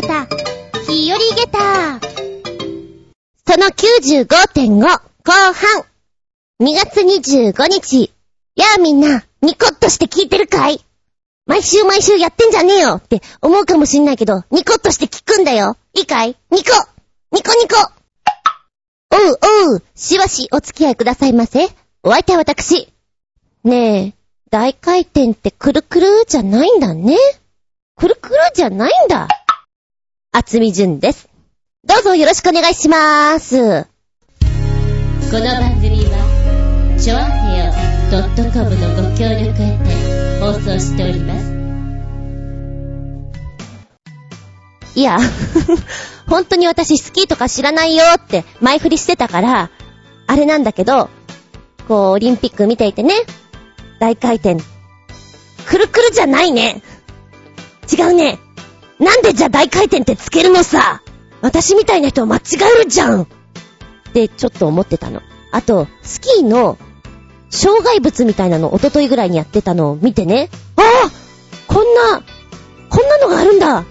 げた、日和げた。その95.5後半。2月25日。やあみんな、ニコッとして聞いてるかい？毎週毎週やってんじゃねえよって思うかもしんないけど、ニコッとして聞くんだよ。いいかい？ニコニコニコおうおう、しばしお付き合いくださいませ。お相手は私。ねえ、大回転ってくるくるじゃないんだね。くるくるじゃないんだ。厚み純です。どうぞよろしくお願いしまーす。この番組は、ちょあへよ .com のご協力へて放送しております。いや、本当に私好きとか知らないよって前振りしてたから、あれなんだけど、こう、オリンピック見ていてね、大回転。くるくるじゃないね。違うね。なんでじゃ大回転ってつけるのさ私みたいな人は間違えるじゃんってちょっと思ってたの。あと、スキーの障害物みたいなのおとといぐらいにやってたのを見てね。ああこんな、こんなのがあるんだ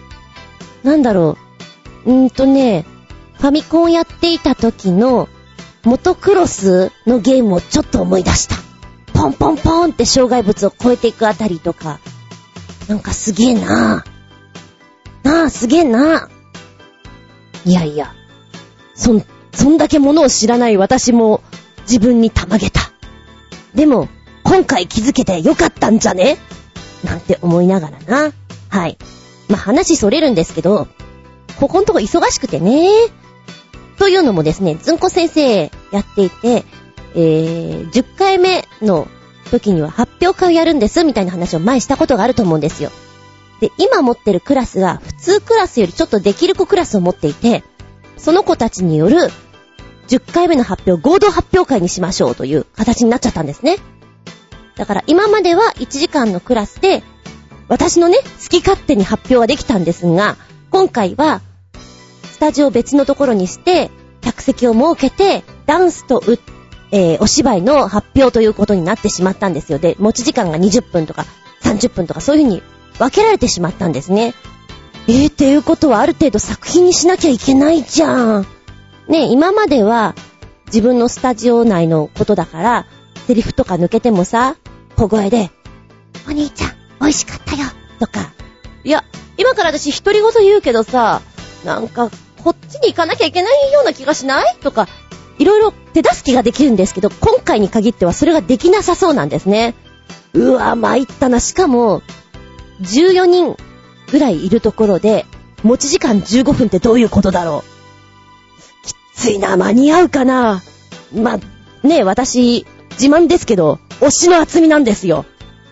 なんだろう。うーんとね、ファミコンやっていた時のモトクロスのゲームをちょっと思い出した。ポンポンポンって障害物を越えていくあたりとか、なんかすげえなぁ。なあ、すげえな。いやいや、そん、そんだけものを知らない私も自分にたまげた。でも、今回気づけてよかったんじゃね？なんて思いながらな。はい。まあ、話それるんですけど、ここんとこ忙しくてね。というのもですね、ずんこ先生やっていて、えー、10回目の時には発表会をやるんです、みたいな話を前したことがあると思うんですよ。で、今持ってるクラスが普通クラスよりちょっとできる子クラスを持っていて、その子たちによる10回目の発表、合同発表会にしましょうという形になっちゃったんですね。だから今までは1時間のクラスで、私のね、好き勝手に発表はできたんですが、今回は、スタジオ別のところにして、客席を設けて、ダンスとえー、お芝居の発表ということになってしまったんですよ。で、持ち時間が20分とか30分とかそういう風に分けられてしまったんですね。えー、っていうことはある程度作品にしなきゃいけないじゃん。ね、今までは自分のスタジオ内のことだから、セリフとか抜けてもさ、小声で、お兄ちゃん、美味しかったよ、とか。いや、今から私独り言言うけどさ、なんか、こっちに行かなきゃいけないような気がしない？とか、いろいろ手助けができるんですけど、今回に限ってはそれができなさそうなんですね。うわ、参ったな。しかも、14人ぐらいいるところで、持ち時間15分ってどういうことだろう？きついな、間に合うかな？ま、ね私、自慢ですけど、推しの厚みなんですよ。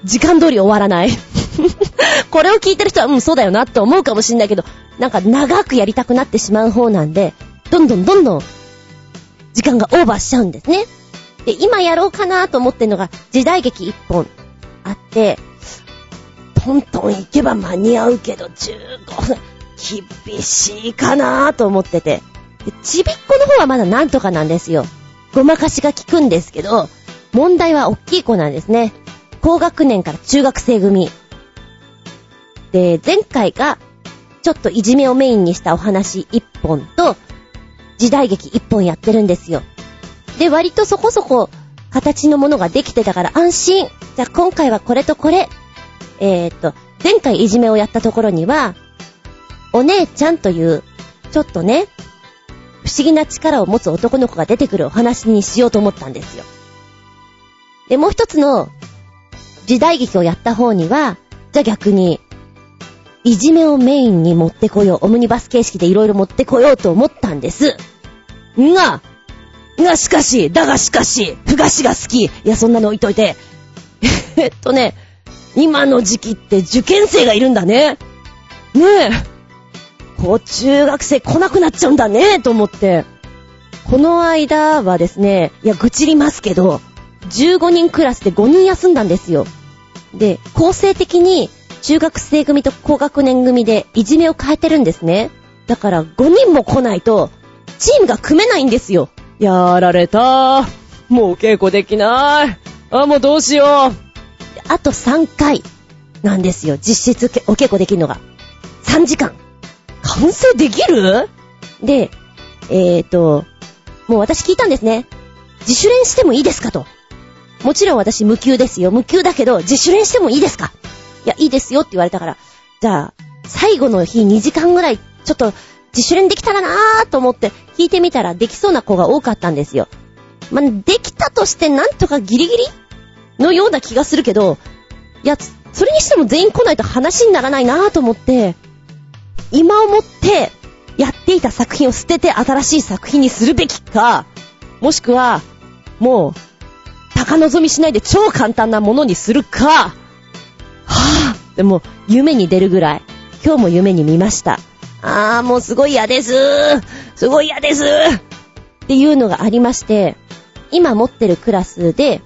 時間通り終わらない。これを聞いてる人は、うん、そうだよなって思うかもしんないけど、なんか長くやりたくなってしまう方なんで、どんどんどんどん時間がオーバーしちゃうんですね。で、今やろうかなと思ってるのが、時代劇一本あって、トントン行けば間に合うけど、15分、厳しいかなぁと思ってて。ちびっこの方はまだなんとかなんですよ。ごまかしが効くんですけど、問題は大きい子なんですね。高学年から中学生組。で、前回が、ちょっといじめをメインにしたお話一本と、時代劇一本やってるんですよ。で、割とそこそこ形のものができてたから安心。じゃあ今回はこれとこれ。えー、っと、前回いじめをやったところには、お姉ちゃんという、ちょっとね、不思議な力を持つ男の子が出てくるお話にしようと思ったんですよ。で、もう一つの時代劇をやった方には、じゃあ逆に、いじめをメインに持ってこよう。オムニバス形式でいろいろ持ってこようと思ったんです。が、がしかし、だがしかし、ふがしが好き。いや、そんなの置いといて。えっとね、今の時期って受験生がいるんだね。ねえ。こう、中学生来なくなっちゃうんだね、と思って。この間はですね、いや、愚痴りますけど、15人クラスで5人休んだんですよ。で、構成的に中学生組と高学年組でいじめを変えてるんですね。だから5人も来ないと、チームが組めないんですよ。やられた。もう稽古できない。あ、もうどうしよう。あと3回なんですよ。実質お稽古できるのが。3時間。完成できる？で、えーと、もう私聞いたんですね。自主練してもいいですかと。もちろん私無給ですよ。無給だけど、自主練してもいいですか？いや、いいですよって言われたから。じゃあ、最後の日2時間ぐらい、ちょっと自主練できたらなーと思って聞いてみたらできそうな子が多かったんですよ。まあ、できたとしてなんとかギリギリのような気がするけど、いや、それにしても全員来ないと話にならないなーと思って、今思ってやっていた作品を捨てて新しい作品にするべきか、もしくは、もう、高望みしないで超簡単なものにするか、はぁ、でも、夢に出るぐらい、今日も夢に見ました。あー、もうすごい嫌です。すごい嫌です。っていうのがありまして、今持ってるクラスで、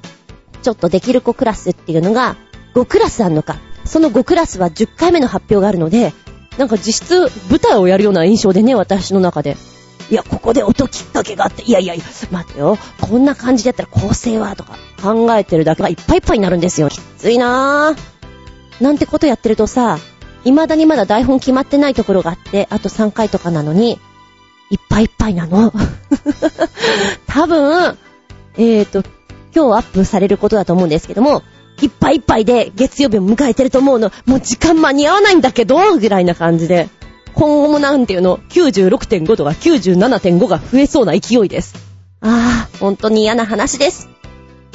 ちょっとできる子クラスっていうのが、5クラスあんのか。その5クラスは10回目の発表があるので、なんか実質舞台をやるような印象でね、私の中で。いや、ここで音きっかけがあって、いやいやいや、待てよ、こんな感じでやったら構成はとか考えてるだけがいっぱいいっぱいになるんですよ。きついなぁ。なんてことやってるとさ、未だにまだ台本決まってないところがあって、あと3回とかなのに、いっぱいいっぱいなの。多分、えーと、今日アップされることだと思うんですけども、いっぱいいっぱいで月曜日を迎えてると思うの。もう時間間に合わないんだけど、ぐらいな感じで。今後もなんていうの、96.5とか97.5が増えそうな勢いです。ああ、本当に嫌な話です。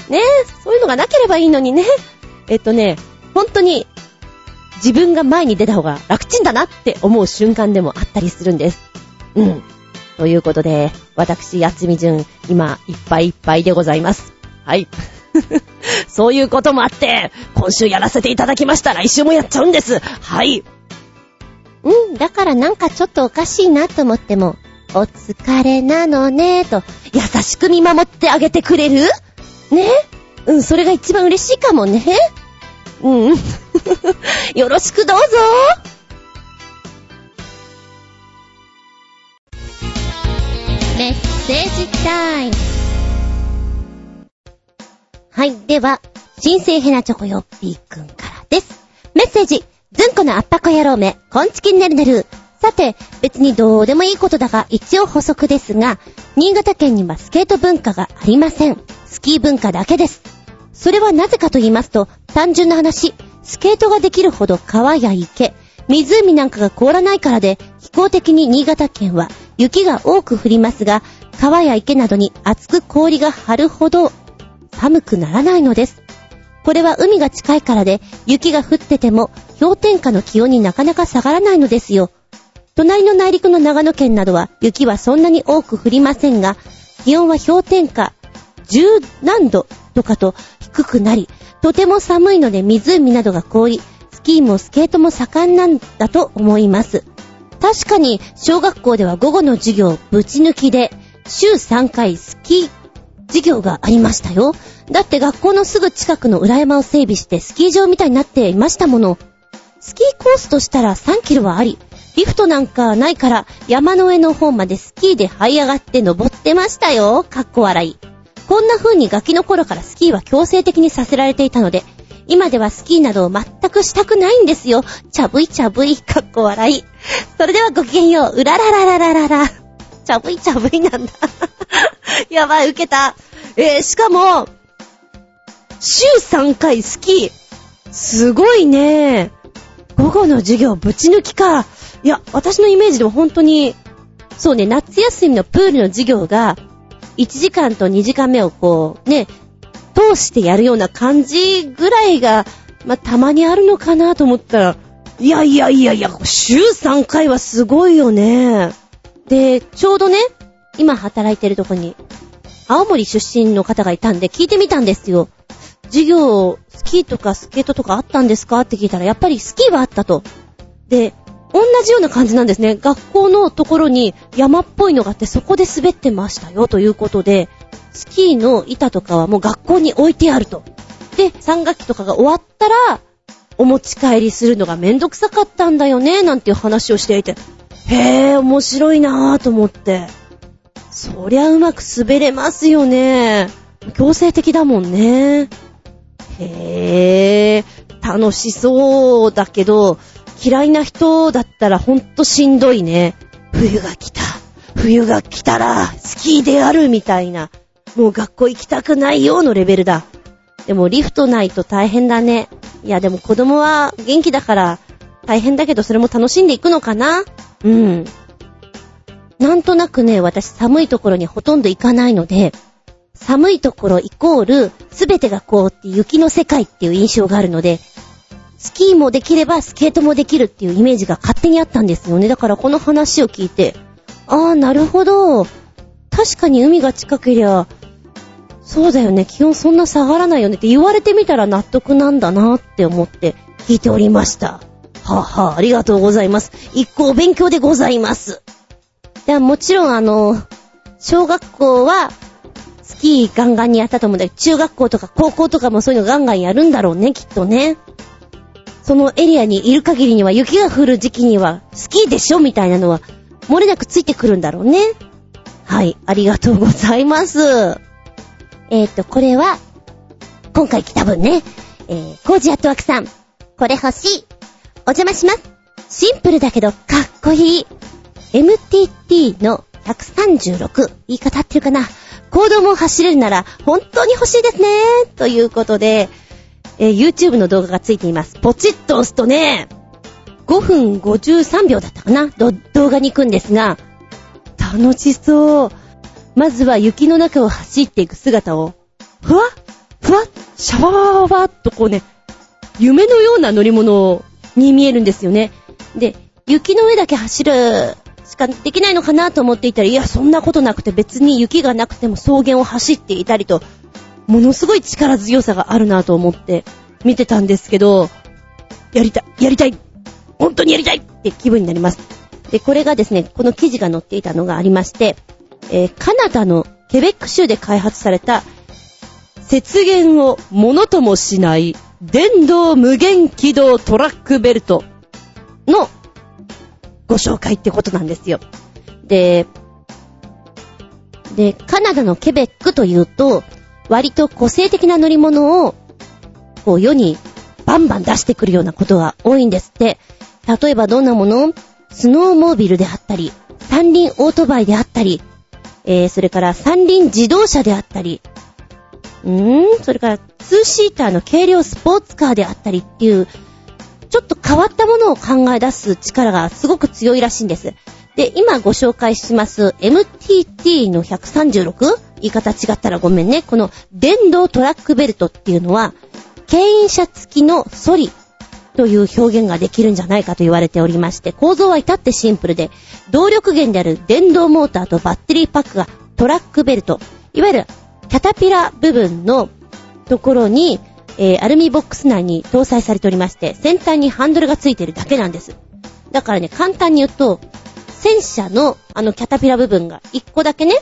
ねえ、そういうのがなければいいのにね。えっとね、本当に自分が前に出た方が楽ちんだなって思う瞬間でもあったりするんです。うん。ということで、私、やつみじゅん、今、いっぱいいっぱいでございます。はい。そういうこともあって、今週やらせていただきました。来週もやっちゃうんです。はい。うん、だからなんかちょっとおかしいなと思っても、お疲れなのね、と、優しく見守ってあげてくれる？ね？うん、それが一番嬉しいかもね。うん。よろしくどうぞメッセージタイム。はい、では、新生ヘナチョコヨッピーくんからです。メッセージ。ずんこのあっぱこ野郎め、こんちきんねるねる。さて、別にどうでもいいことだが、一応補足ですが、新潟県にはスケート文化がありません。スキー文化だけです。それはなぜかと言いますと、単純な話、スケートができるほど川や池、湖なんかが凍らないからで、気候的に新潟県は雪が多く降りますが、川や池などに厚く氷が張るほど寒くならないのです。これは海が近いからで、雪が降ってても氷点下の気温になかなか下がらないのですよ。隣の内陸の長野県などは雪はそんなに多く降りませんが、気温は氷点下10何度とかと低くなり、とても寒いので湖などが凍り、スキーもスケートも盛んなんだと思います。確かに小学校では午後の授業ぶち抜きで週3回スキー授業がありましたよ。だって学校のすぐ近くの裏山を整備してスキー場みたいになっていましたもの。スキーコースとしたら3キロはあり、リフトなんかないから山の上の方までスキーで這い上がって登ってましたよ。かっこ笑い。こんな風にガキの頃からスキーは強制的にさせられていたので、今ではスキーなどを全くしたくないんですよ。ちゃぶいちゃぶい、かっこ笑い。それではごきげんよう。うららららららら。ちゃぶいちゃぶいなんだ。やばい、受けた。えー、しかも、週3回スキー。すごいね。午後の授業ぶち抜きか。いや、私のイメージでも本当に、そうね、夏休みのプールの授業が、1時間と2時間目をこう、ね、通してやるような感じぐらいが、まあ、たまにあるのかなと思ったら、いやいやいやいや、週3回はすごいよね。で、ちょうどね、今働いてるとこに、青森出身の方がいたんで聞いてみたんですよ。授業、スキーとかスケートとかあったんですか？って聞いたら、やっぱりスキーはあったと。で、同じような感じなんですね。学校のところに山っぽいのがあってそこで滑ってましたよということで、スキーの板とかはもう学校に置いてあると。で、3学期とかが終わったら、お持ち帰りするのがめんどくさかったんだよね、なんていう話をしていて、へぇ、面白いなぁと思って。そりゃうまく滑れますよね。強制的だもんね。へぇ、楽しそうだけど、嫌いな人だったらほんとしんどいね。冬が来た。冬が来たら、スキーでやるみたいな。もう学校行きたくないよのレベルだ。でもリフトないと大変だね。いやでも子供は元気だから大変だけどそれも楽しんでいくのかなうん。なんとなくね、私寒いところにほとんど行かないので、寒いところイコール、すべてがこうって雪の世界っていう印象があるので、スキーもできればスケートもできるっていうイメージが勝手にあったんですよね。だからこの話を聞いて、ああ、なるほど。確かに海が近けりゃ、そうだよね、気温そんな下がらないよねって言われてみたら納得なんだなって思って聞いておりました。はあ、はあ、ありがとうございます。一個勉強でございます。ではもちろんあの、小学校は、スキーガンガンにやったと思うんだけど、中学校とか高校とかもそういうのガンガンやるんだろうね、きっとね。そのエリアにいる限りには雪が降る時期にはスキーでしょみたいなのは漏れなくついてくるんだろうね。はい、ありがとうございます。えっ、ー、と、これは、今回来た分ね、えー、コージアットワークさん、これ欲しい。お邪魔します。シンプルだけどかっこいい。MTT の136。言い方合ってるかな行動も走れるなら本当に欲しいですね。ということで、えー、YouTube の動画がついています。ポチッと押すとね、5分53秒だったかな動画に行くんですが、楽しそう。まずは雪の中を走っていく姿を、ふわっふわっシャワワワワっとこうね、夢のような乗り物をに見えるんですよね。で、雪の上だけ走るしかできないのかなと思っていたら、いや、そんなことなくて別に雪がなくても草原を走っていたりと、ものすごい力強さがあるなと思って見てたんですけど、やりたい、やりたい、本当にやりたいって気分になります。で、これがですね、この記事が載っていたのがありまして、えー、カナダのケベック州で開発された、雪原をものともしない電動無限軌道トラックベルトのご紹介ってことなんですよ。で、で、カナダのケベックというと、割と個性的な乗り物を、こう世にバンバン出してくるようなことが多いんですって。例えばどんなもの？スノーモービルであったり、三輪オートバイであったり、えー、それから三輪自動車であったり、うん、それからツーシーターの軽量スポーツカーであったりっていう、ちょっと変わったものを考え出す力がすごく強いらしいんです。で、今ご紹介します MTT の 136? 言い方違ったらごめんね。この電動トラックベルトっていうのは、牽引車付きのソリという表現ができるんじゃないかと言われておりまして、構造は至ってシンプルで、動力源である電動モーターとバッテリーパックがトラックベルト、いわゆるキャタピラ部分のところに、えー、アルミボックス内に搭載されておりまして、先端にハンドルがついてるだけなんです。だからね、簡単に言うと、戦車のあのキャタピラ部分が一個だけね、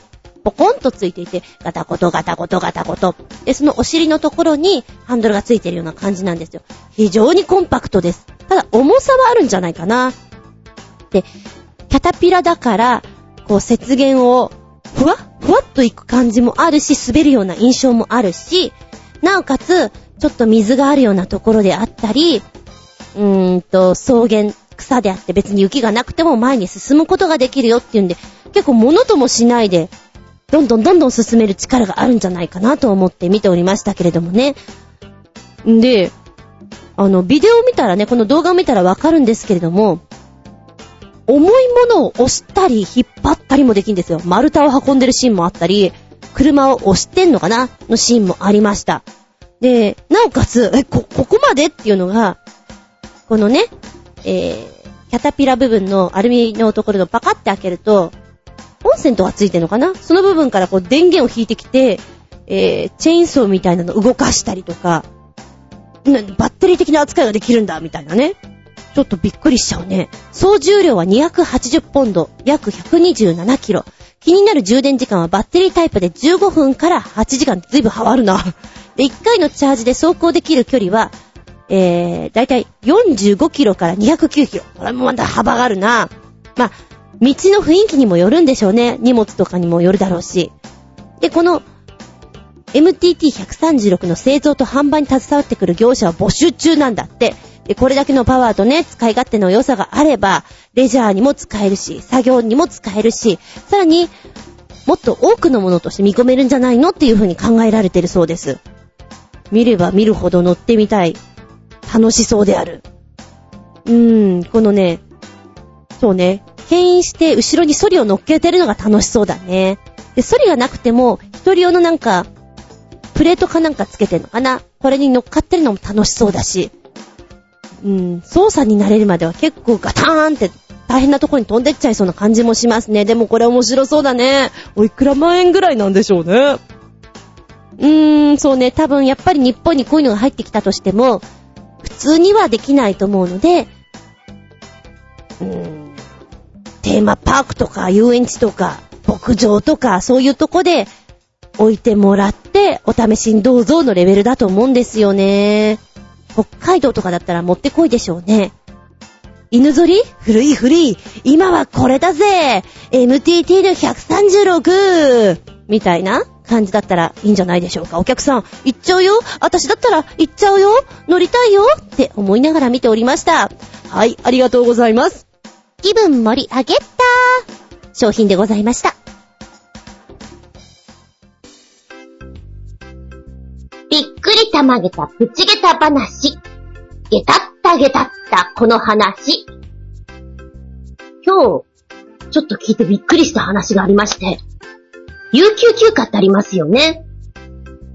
ポコンとついていて、ガタコトガタコトガタコト。で、そのお尻のところにハンドルがついてるような感じなんですよ。非常にコンパクトです。ただ、重さはあるんじゃないかな。で、キャタピラだから、こう、雪原を、ふわっふわっといく感じもあるし、滑るような印象もあるし、なおかつ、ちょっと水があるようなところであったり、うーんと、草原、草であって別に雪がなくても前に進むことができるよっていうんで、結構物ともしないで、どんどんどんどん進める力があるんじゃないかなと思って見ておりましたけれどもね。で、あの、ビデオを見たらね、この動画を見たらわかるんですけれども、重いものを押したり引っ張ったりもできるんですよ。丸太を運んでるシーンもあったり、車を押してんのかな？のシーンもありました。で、なおかつ、え、こ、ここまでっていうのが、このね、えー、キャタピラ部分のアルミのところのパカって開けると、コンセントがついてるのかな？その部分からこう電源を引いてきて、えー、チェーンソーみたいなのを動かしたりとか、バッテリー的な扱いができるんだ、みたいなね。ちょっとびっくりしちゃうね。総重量は280ポンド、約127キロ。気になる充電時間はバッテリータイプで15分から8時間ずいぶん変わるな。で、1回のチャージで走行できる距離は、えー、だいたい45キロから209キロ。これもまだ幅があるな。まあ、道の雰囲気にもよるんでしょうね。荷物とかにもよるだろうし。で、この MTT136 の製造と販売に携わってくる業者は募集中なんだって。これだけのパワーとね、使い勝手の良さがあれば、レジャーにも使えるし、作業にも使えるし、さらに、もっと多くのものとして見込めるんじゃないのっていう風に考えられてるそうです。見れば見るほど乗ってみたい。楽しそうである。うーん、このね、そうね、牽引して後ろにソリを乗っけてるのが楽しそうだね。で、ソリがなくても、一人用のなんか、プレートかなんかつけてんのかなこれに乗っかってるのも楽しそうだし。うん、操作になれるまでは結構ガターンって大変なとこに飛んでっちゃいそうな感じもしますね。でもこれ面白そうだね。おいくら万円ぐらいなんでしょうね。うーん、そうね、多分やっぱり日本にこういうのが入ってきたとしても、普通にはできないと思うので、うーん、テーマパークとか遊園地とか牧場とかそういうとこで置いてもらってお試しにどうぞのレベルだと思うんですよね。北海道とかだったら持ってこいでしょうね。犬ぞり？古い古い。今はこれだぜ !MTT の 136! みたいな感じだったらいいんじゃないでしょうか。お客さん、行っちゃうよ私だったら行っちゃうよ乗りたいよって思いながら見ておりました。はい、ありがとうございます。気分盛り上げた商品でございました。たまげたプチゲタ話。ゲタったゲタったこの話。今日、ちょっと聞いてびっくりした話がありまして、有給休暇ってありますよね。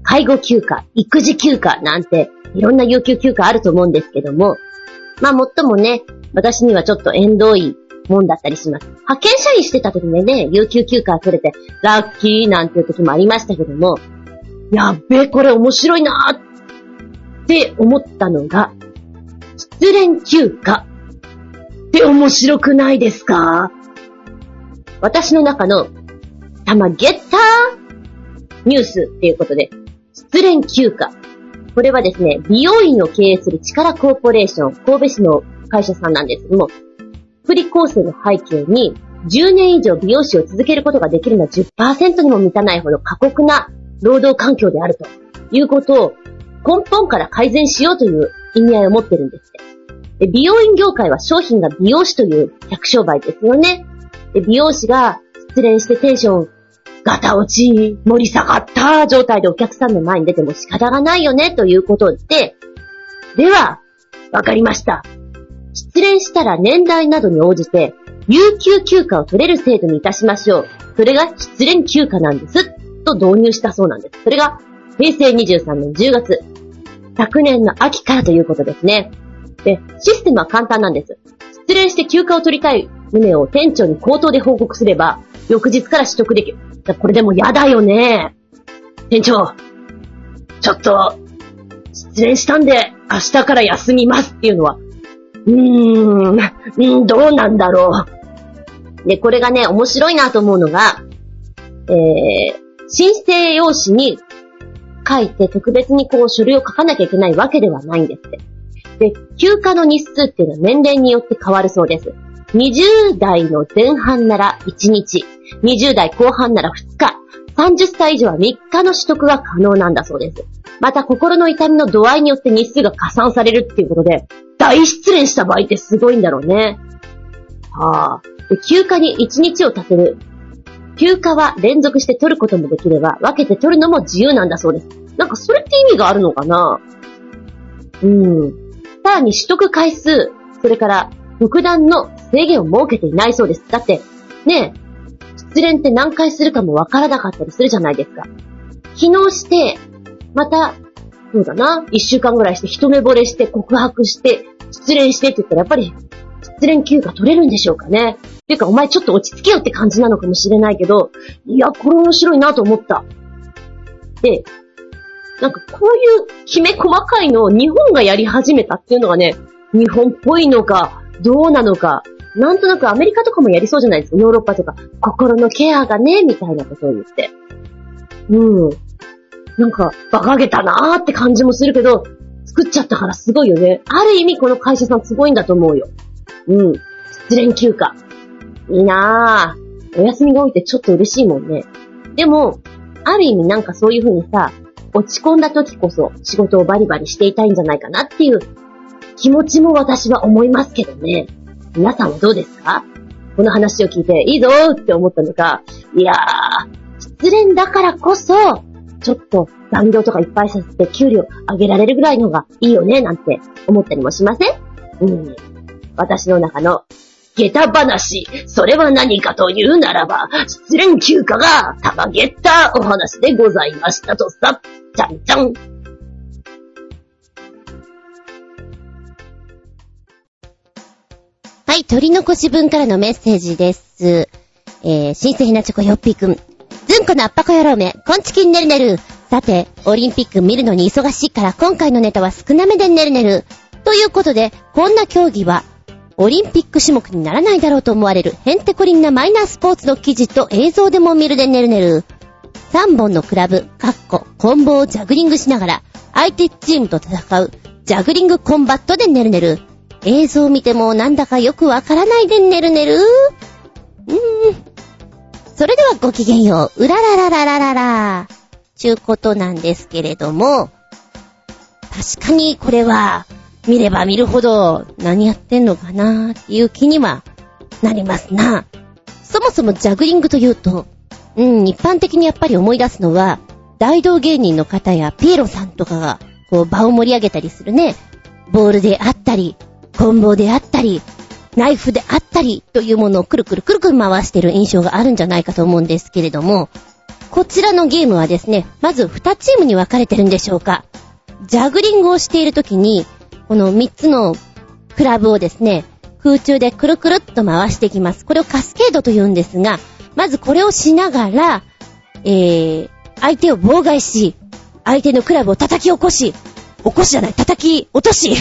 介護休暇、育児休暇なんて、いろんな有給休暇あると思うんですけども、まあもっともね、私にはちょっと縁遠いもんだったりします。派遣社員してた時でね、有給休暇取れて、ラッキーなんていう時もありましたけども、やっべえ、これ面白いなーっって思ったのが、失恋休暇って面白くないですか？私の中の、たまゲッター？ニュースっていうことで、失恋休暇。これはですね、美容院を経営する力コーポレーション、神戸市の会社さんなんです。けども、福利厚生の背景に、10年以上美容師を続けることができるのは10%にも満たないほど過酷な労働環境であるということを根本から改善しようという意味合いを持ってるんですで美容院業界は商品が美容師という客商売ですよね。で美容師が失恋してテンションガタ落ち、盛り下がった状態でお客さんの前に出ても仕方がないよねということで、では、わかりました。失恋したら年代などに応じて、有給休暇を取れる制度にいたしましょう。それが失恋休暇なんです。と導入したそうなんです。それが、平成23年10月。昨年の秋からということですね。で、システムは簡単なんです。失恋して休暇を取りたい旨を店長に口頭で報告すれば、翌日から取得できる。これでも嫌だよね。店長、ちょっと、失恋したんで、明日から休みますっていうのは、うーん、どうなんだろう。で、これがね、面白いなと思うのが、えー、申請用紙に書いて特別にこう書類を書かなきゃいけないわけではないんですって。で、休暇の日数っていうのは年齢によって変わるそうです。20代の前半なら1日、20代後半なら2日、30歳以上は3日の取得が可能なんだそうです。また心の痛みの度合いによって日数が加算されるっていうことで、大失恋した場合ってすごいんだろうね。はあ。で休暇に1日を立てる。休暇は連続して取ることもできれば、分けて取るのも自由なんだそうです。なんかそれって意味があるのかな？うん。さらに取得回数、それから特段の制限を設けていないそうです。だって、ねえ、失恋って何回するかもわからなかったりするじゃないですか。昨日して、また、そうだな、一週間ぐらいして一目惚れして告白して、失恋してって言ったらやっぱり、失恋休暇取れるんでしょうかね。ていうか、お前ちょっと落ち着けよって感じなのかもしれないけど、いや、これ面白いなと思った。で、なんかこういうきめ細かいのを日本がやり始めたっていうのがね、日本っぽいのか、どうなのか、なんとなくアメリカとかもやりそうじゃないですか。ヨーロッパとか、心のケアがね、みたいなことを言って。うん。なんか、馬鹿げたなーって感じもするけど、作っちゃったからすごいよね。ある意味この会社さんすごいんだと思うよ。うん。失恋休暇。いいなぁ。お休みが多いってちょっと嬉しいもんね。でも、ある意味なんかそういう風にさ、落ち込んだ時こそ仕事をバリバリしていたいんじゃないかなっていう気持ちも私は思いますけどね。皆さんはどうですか？この話を聞いて、いいぞーって思ったのか、いやー、失恋だからこそ、ちょっと残業とかいっぱいさせて給料上げられるぐらいの方がいいよね、なんて思ったりもしません？うん。私の中の下駄話、それは何かというならば、失恋休暇がたまげったお話でございましたとさ、じゃんじゃん。はい、取り残し分からのメッセージです。えー、新鮮なチョコヨッピーくん。ずんこのアッパコ野郎め、こんちきんねるねる。さて、オリンピック見るのに忙しいから今回のネタは少なめでねるねる。ということで、こんな競技は、オリンピック種目にならないだろうと思われるヘンテコリンなマイナースポーツの記事と映像でも見るでねるねる。3本のクラブ、カッコ、コンボをジャグリングしながら、相手チームと戦う、ジャグリングコンバットでねるねる。映像を見てもなんだかよくわからないでねるねる。うーん。それではごきげんよう。うららららららら。ちゅうことなんですけれども、確かにこれは、見れば見るほど何やってんのかなーっていう気にはなりますな。そもそもジャグリングというと、うん、一般的にやっぱり思い出すのは、大道芸人の方やピエロさんとかが、こう場を盛り上げたりするね、ボールであったり、コンボであったり、ナイフであったりというものをくるくるくるくる回してる印象があるんじゃないかと思うんですけれども、こちらのゲームはですね、まず2チームに分かれてるんでしょうか。ジャグリングをしているときに、この3つのクラブをですね、空中でくるくるっと回していきます。これをカスケードと言うんですが、まずこれをしながら、えー、相手を妨害し、相手のクラブを叩き起こし、起こしじゃない、叩き落とし、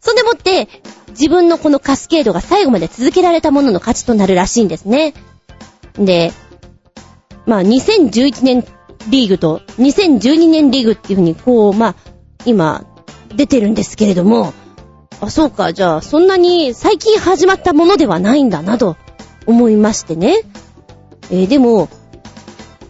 そんでもって、自分のこのカスケードが最後まで続けられたものの勝ちとなるらしいんですね。で、まあ、2011年リーグと2012年リーグっていうふうに、こう、まあ、今、出てるんですけれども、あ、そうか、じゃあ、そんなに最近始まったものではないんだなと思いましてね。えー、でも、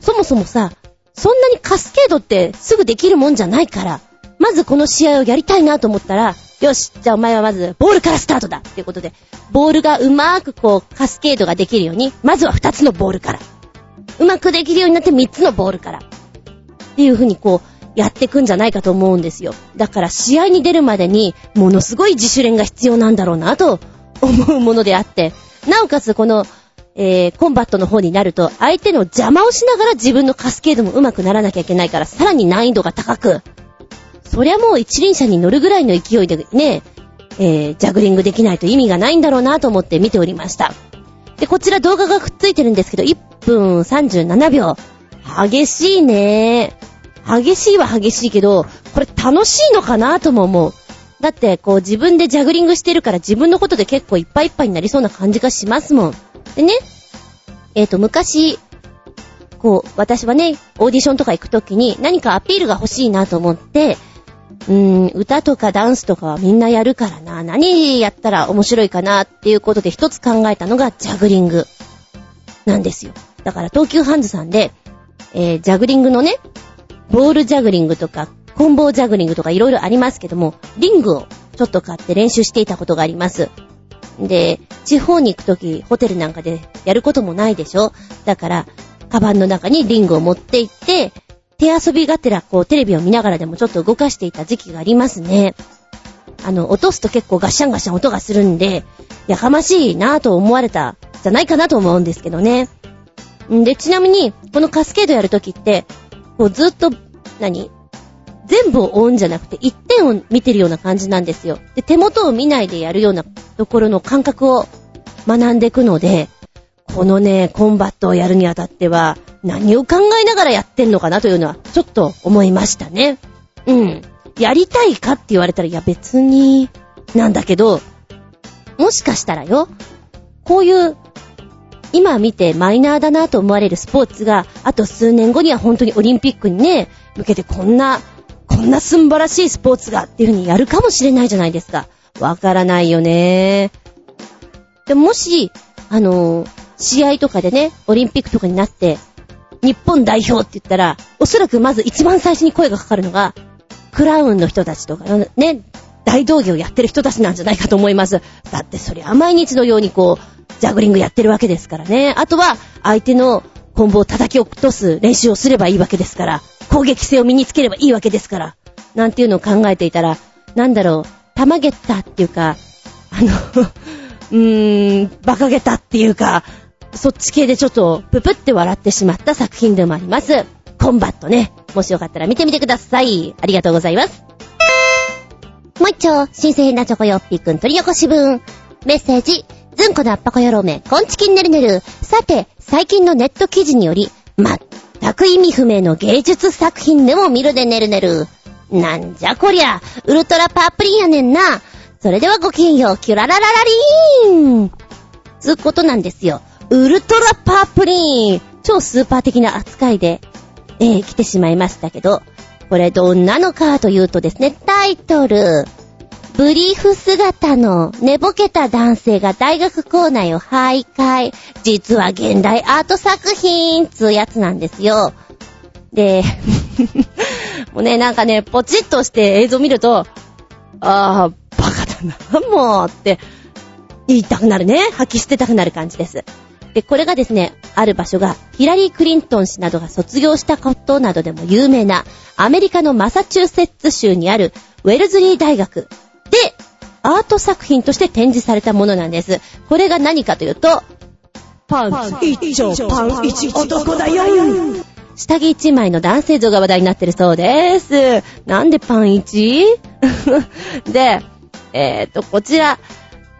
そもそもさ、そんなにカスケードってすぐできるもんじゃないから、まずこの試合をやりたいなと思ったら、よし、じゃあお前はまずボールからスタートだっていうことで、ボールがうまーくこうカスケードができるように、まずは2つのボールから。うまくできるようになって3つのボールから。っていう風にこう、やってくんじゃないかと思うんですよ。だから試合に出るまでに、ものすごい自主練が必要なんだろうなと思うものであって、なおかつこの、えー、コンバットの方になると、相手の邪魔をしながら自分のカスケードも上手くならなきゃいけないから、さらに難易度が高く、そりゃもう一輪車に乗るぐらいの勢いでね、えー、ジャグリングできないと意味がないんだろうなと思って見ておりました。で、こちら動画がくっついてるんですけど、1分37秒。激しいね激しいは激しいけど、これ楽しいのかなとも思う。だって、こう自分でジャグリングしてるから自分のことで結構いっぱいいっぱいになりそうな感じがしますもん。でね、えっ、ー、と、昔、こう、私はね、オーディションとか行くときに何かアピールが欲しいなと思って、うーん、歌とかダンスとかはみんなやるからな。何やったら面白いかなっていうことで一つ考えたのがジャグリングなんですよ。だから東急ハンズさんで、えー、ジャグリングのね、ボールジャグリングとか、コンボジャグリングとかいろいろありますけども、リングをちょっと買って練習していたことがあります。で、地方に行くとき、ホテルなんかでやることもないでしょ？だから、カバンの中にリングを持って行って、手遊びがてら、こう、テレビを見ながらでもちょっと動かしていた時期がありますね。あの、落とすと結構ガシャンガシャン音がするんで、やかましいなぁと思われた、じゃないかなと思うんですけどね。んで、ちなみに、このカスケードやるときって、こうずっと、何？全部を追うんじゃなくて、一点を見てるような感じなんですよ。で、手元を見ないでやるようなところの感覚を学んでいくので、このね、コンバットをやるにあたっては、何を考えながらやってんのかなというのは、ちょっと思いましたね。うん。やりたいかって言われたら、いや別に、なんだけど、もしかしたらよ、こういう今見てマイナーだなと思われるスポーツが、あと数年後には本当にオリンピックにね、向けてこんな、こんなすんばらしいスポーツがっていう風にやるかもしれないじゃないですか。わからないよね。でもし、あの試合とかでね、オリンピックとかになって、日本代表って言ったら、おそらくまず一番最初に声がかかるのが、クラウンの人たちとか、ね、大道芸をやってる人たちなんじゃないかと思います。だってそりゃ毎日のようにこう、ジャグリングやってるわけですからね。あとは、相手のコンボを叩き落とす練習をすればいいわけですから、攻撃性を身につければいいわけですから、なんていうのを考えていたら、なんだろう、たまげたっていうか、あの うーん、馬鹿げたっていうか、そっち系でちょっとププって笑ってしまった作品でもあります。コンバットね。もしよかったら見てみてください。ありがとうございます。もう一丁、新鮮なチョコヨッピーくん取り起こし分。メッセージ、ずんこのあっぱこ野郎め、こんちきんねるねる。さて、最近のネット記事により、ま全く意味不明の芸術作品でも見るでねるねる。なんじゃこりゃ、ウルトラパープリンやねんな。それではごきげんよう、キュララララリーンつうことなんですよ。ウルトラパープリン超スーパー的な扱いで、えー、来てしまいましたけど、これどんなのかというとですね、タイトル、ブリーフ姿の寝ぼけた男性が大学校内を徘徊。実は現代アート作品つうやつなんですよ。で、もうね、なんかね、ポチッとして映像見ると、あー、バカだな、もうって言いたくなるね。吐き捨てたくなる感じです。で、これがですね、ある場所が、ヒラリー・クリントン氏などが卒業したことなどでも有名な、アメリカのマサチューセッツ州にある、ウェルズリー大学、アート作品として展示されたものなんです。これが何かというと、パン一丁パン一男だよ下着一枚の男性像が話題になってるそうです。なんでパン一？で、えー、っと、こちら、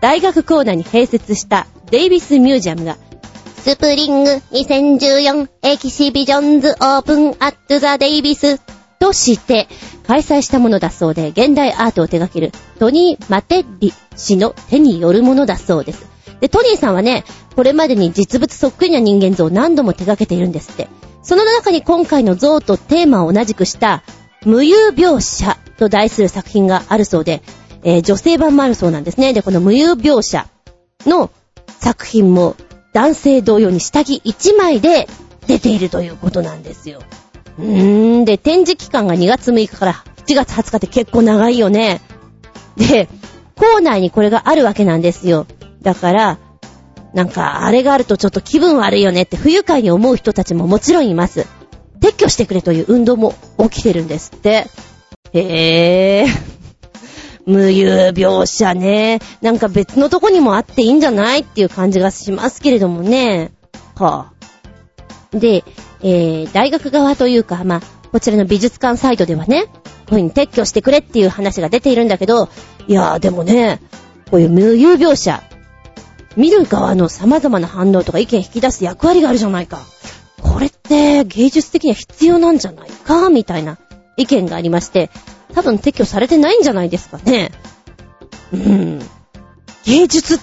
大学校内に併設したデイビスミュージアムが、スプリング2014エキシビジョンズオープンアットザデイビスとして開催したものだそうで、現代アートを手掛けるトニー・マテッリ氏の手によるものだそうです。で、トニーさんはね、これまでに実物そっくりな人間像を何度も手掛けているんですって。その中に今回の像とテーマを同じくした無有描写と題する作品があるそうで、えー、女性版もあるそうなんですね。で、この無有描写の作品も男性同様に下着1枚で出ているということなんですよ。うーん、で、展示期間が2月6日から7月20日って結構長いよね。で、校内にこれがあるわけなんですよ。だから、なんか、あれがあるとちょっと気分悪いよねって不愉快に思う人たちももちろんいます。撤去してくれという運動も起きてるんですって。へぇー。無有描写ね。なんか別のとこにもあっていいんじゃないっていう感じがしますけれどもね。はぁ、あ。で、えー、大学側というか、まあ、こちらの美術館サイトではね、こういう風に撤去してくれっていう話が出ているんだけど、いやーでもね、こういう無有描写、見る側の様々な反応とか意見引き出す役割があるじゃないか。これって芸術的には必要なんじゃないか？みたいな意見がありまして、多分撤去されてないんじゃないですかね。うん。芸術っ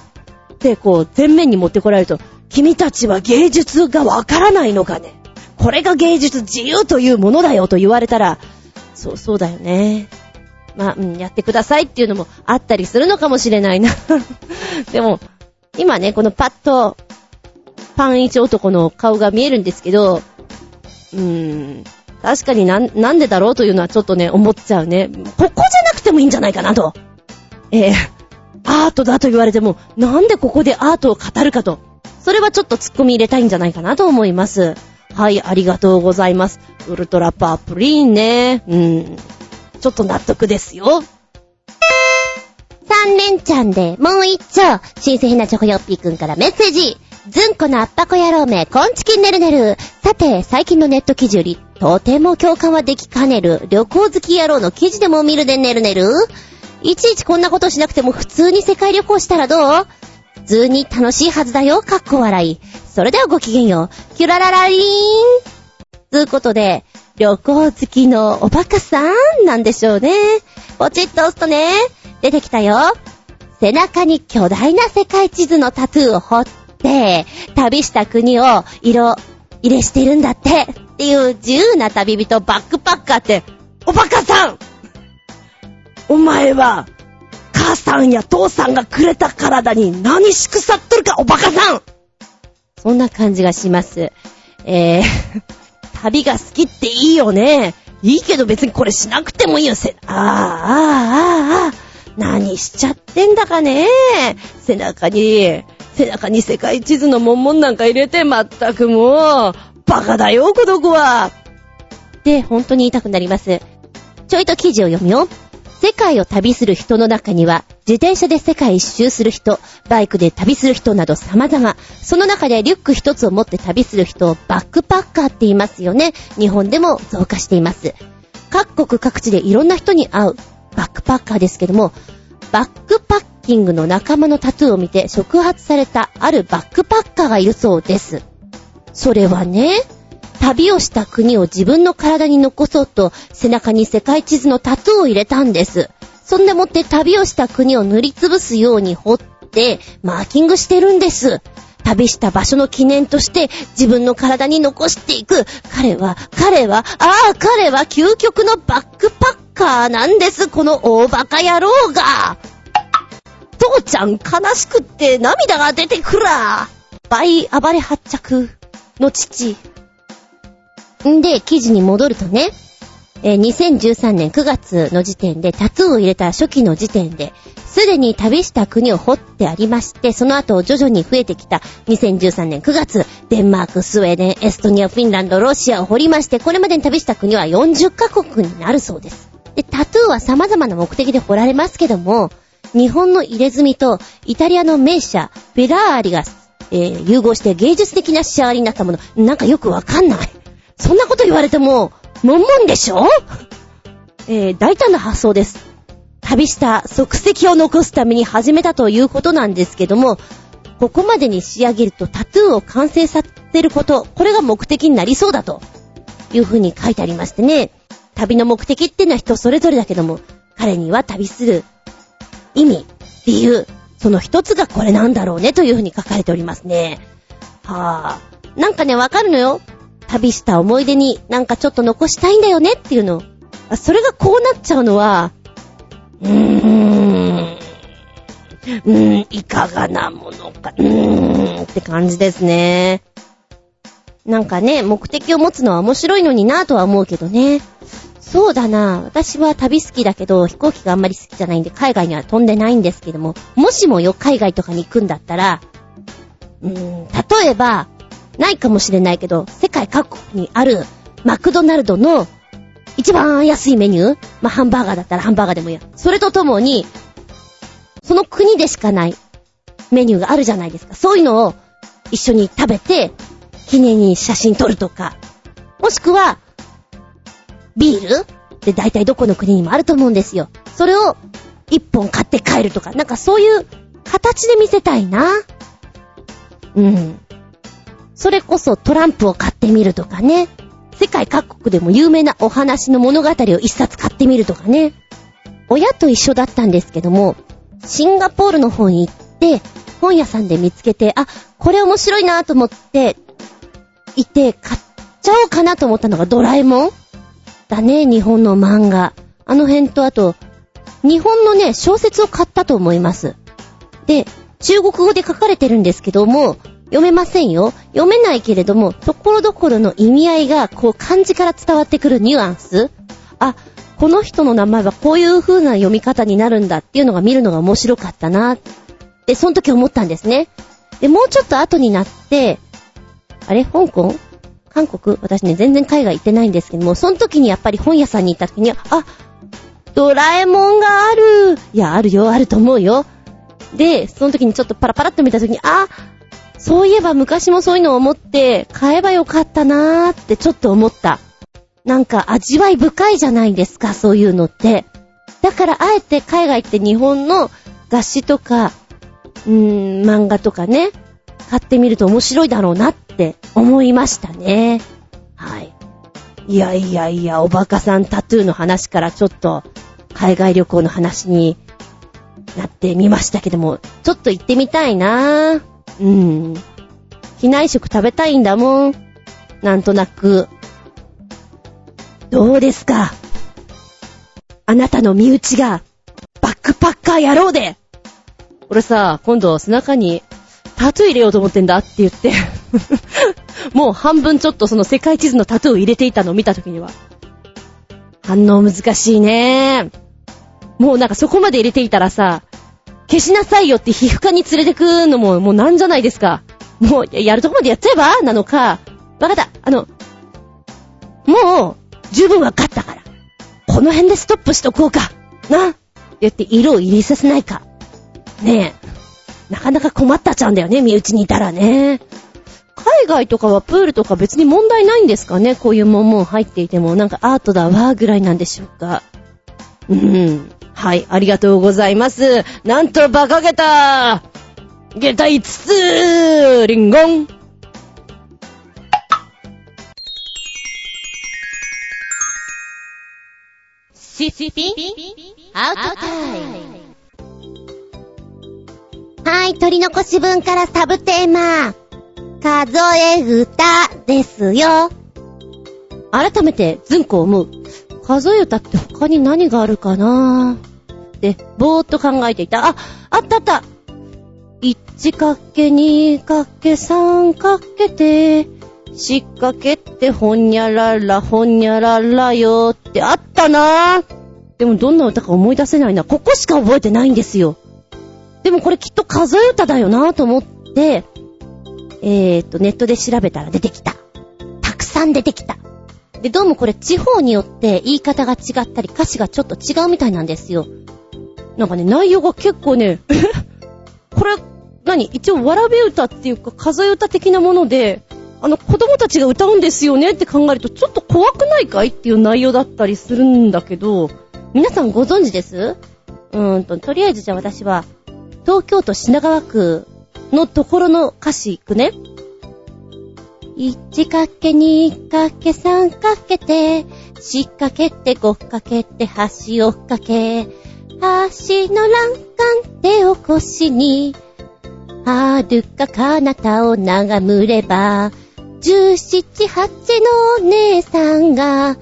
てこう前面に持ってこられると、君たちは芸術がわからないのかね？これが芸術自由というものだよと言われたら、そうそうだよね。まあ、うん、やってくださいっていうのもあったりするのかもしれないな でも、今ね、このパッと、パン一男の顔が見えるんですけど、うーん、確かにな、なんでだろうというのはちょっとね、思っちゃうね。ここじゃなくてもいいんじゃないかなと。えー、アートだと言われても、なんでここでアートを語るかと。それはちょっと突っ込み入れたいんじゃないかなと思います。はい、ありがとうございます。ウルトラパープリーンね。うん。ちょっと納得ですよ。3連チャンでもう一丁、新鮮なチョコヨッピーくんからメッセージ。ずんこのあっぱこ野郎め、こんちきんねるねる。さて、最近のネット記事より、とても共感はできかねる、旅行好き野郎の記事でも見るでねるねる。いちいちこんなことしなくても普通に世界旅行したらどう？普通に楽しいはずだよ、かっこ笑い。それではごきげんよう。キュラララリーン。つうことで、旅行好きのおバカさんなんでしょうね。ポチッと押すとね、出てきたよ。背中に巨大な世界地図のタトゥーを彫って、旅した国を色入れしてるんだって。っていう自由な旅人バックパッカーって、おバカさんお前は、母さんや父さんがくれた体に何しくさっとるか、おバカさんそんな感じがします。えー、旅が好きっていいよね。いいけど別にこれしなくてもいいよ。せ、ああ、ああ、ああ、しちゃってんだかね。背中に、背中に世界地図の文言なんか入れて、まったくもう、バカだよ、この子は。で、本当に言いたくなります。ちょいと記事を読むよ。世界を旅する人の中には、自転車で世界一周する人、バイクで旅する人など様々。その中でリュック一つを持って旅する人をバックパッカーって言いますよね。日本でも増加しています。各国各地でいろんな人に会うバックパッカーですけども、バックパッキングの仲間のタトゥーを見て触発されたあるバックパッカーがいるそうです。それはね、旅をした国を自分の体に残そうと背中に世界地図のタトゥーを入れたんです。そんでもって旅をした国を塗りつぶすように彫ってマーキングしてるんです。旅した場所の記念として自分の体に残していく。彼は、彼は、ああ、彼は究極のバックパッカーなんです。この大バカ野郎が。父ちゃん悲しくって涙が出てくら。倍暴れ発着の父。んで、記事に戻るとね、えー2013年9月の時点でタトゥーを入れた初期の時点で、すでに旅した国を掘ってありまして、その後徐々に増えてきた2013年9月、デンマーク、スウェーデン、エストニア、フィンランド、ロシアを掘りまして、これまでに旅した国は40カ国になるそうです。で、タトゥーは様々な目的で掘られますけども、日本の入れ墨とイタリアの名車、フェラーリが、えー融合して芸術的な仕上がりになったもの、なんかよくわかんない。そんなこと言われても、もんもんでしょ？えー大胆な発想です。旅した足跡を残すために始めたということなんですけども、ここまでに仕上げるとタトゥーを完成させること、これが目的になりそうだというふうに書いてありましてね、旅の目的ってのは人それぞれだけども、彼には旅する意味、理由、その一つがこれなんだろうねというふうに書かれておりますね。はぁ、なんかね、わかるのよ。旅した思い出になんかちょっと残したいんだよねっていうの。それがこうなっちゃうのは、うーん、うーん、いかがなものか、うーんって感じですね。なんかね、目的を持つのは面白いのになぁとは思うけどね。そうだなぁ私は旅好きだけど、飛行機があんまり好きじゃないんで、海外には飛んでないんですけども、もしもよ、海外とかに行くんだったら、うーん、例えば、ないかもしれないけど、世界各国にあるマクドナルドの一番安いメニューまあ、ハンバーガーだったらハンバーガーでもいいや。それとともに、その国でしかないメニューがあるじゃないですか。そういうのを一緒に食べて、記念に写真撮るとか。もしくは、ビールで大体どこの国にもあると思うんですよ。それを一本買って帰るとか。なんかそういう形で見せたいな。うん。それこそトランプを買ってみるとかね。世界各国でも有名なお話の物語を一冊買ってみるとかね。親と一緒だったんですけども、シンガポールの方に行って、本屋さんで見つけて、あ、これ面白いなと思って、行って買っちゃおうかなと思ったのがドラえもんだね、日本の漫画。あの辺とあと、日本のね、小説を買ったと思います。で、中国語で書かれてるんですけども、読めませんよ。読めないけれども、ところどころの意味合いが、こう漢字から伝わってくるニュアンスあ、この人の名前はこういう風な読み方になるんだっていうのが見るのが面白かったな。で、その時思ったんですね。で、もうちょっと後になって、あれ？香港？韓国？私ね、全然海外行ってないんですけども、その時にやっぱり本屋さんに行った時に、あ、ドラえもんがある。いや、あるよ、あると思うよ。で、その時にちょっとパラパラっと見た時に、あ、そういえば昔もそういうのを思って買えばよかったなーってちょっと思った。なんか味わい深いじゃないですか、そういうのって。だからあえて海外って日本の雑誌とか、うーん、漫画とかね、買ってみると面白いだろうなって思いましたね。はい。いやいやいや、おバカさんタトゥーの話からちょっと海外旅行の話になってみましたけども、ちょっと行ってみたいなぁ。うん。機内食食べたいんだもん。なんとなく。どうですか？あなたの身内が、バックパッカー野郎で俺さ、今度背中にタトゥー入れようと思ってんだって言って、もう半分ちょっとその世界地図のタトゥーを入れていたのを見たときには、反応難しいねもうなんかそこまで入れていたらさ、消しなさいよって皮膚科に連れてくのももうなんじゃないですか。もう、やるとこまでやっちゃえば？なのか、わかった。あの、もう、十分わかったから。この辺でストップしとこうか。な。言って色を入れさせないか。ねえ。なかなか困ったちゃうんだよね、身内にいたらね。海外とかはプールとか別に問題ないんですかね？こういうもんもん入っていても、なんかアートだわぐらいなんでしょうか。うん。はい、ありがとうございます。なんと馬鹿げた下駄5つリンゴンシシピアウトタイムはい、取り残し分からサブテーマ。数え歌ですよ。改めて、ずんこ思う。数え歌って他に何があるかな？で、ぼーっと考えていた。あ、あったあった1かけ2かけ3かけて、しっかけってほんにゃららほんにゃららよってあったなでもどんな歌か思い出せないな。ここしか覚えてないんですよ。でもこれきっと数え歌だよなと思って、えーと、ネットで調べたら出てきた。たくさん出てきた。で、どうもこれ地方によって言い方が違ったり歌詞がちょっと違うみたいなんですよ。なんかね、内容が結構ね、え これ、何？一応わらべ歌っていうか数え歌的なもので、あの子供たちが歌うんですよね？って考えるとちょっと怖くないかい？っていう内容だったりするんだけど、皆さんご存知です？うーんと、とりあえずじゃあ私は、東京都品川区のところの歌詞いくね。1かけ2かけ3かけて、4かけて5かけて橋をかけ、橋の欄干手を腰に、はるか彼方を眺むれば、十七八のお姉さんが、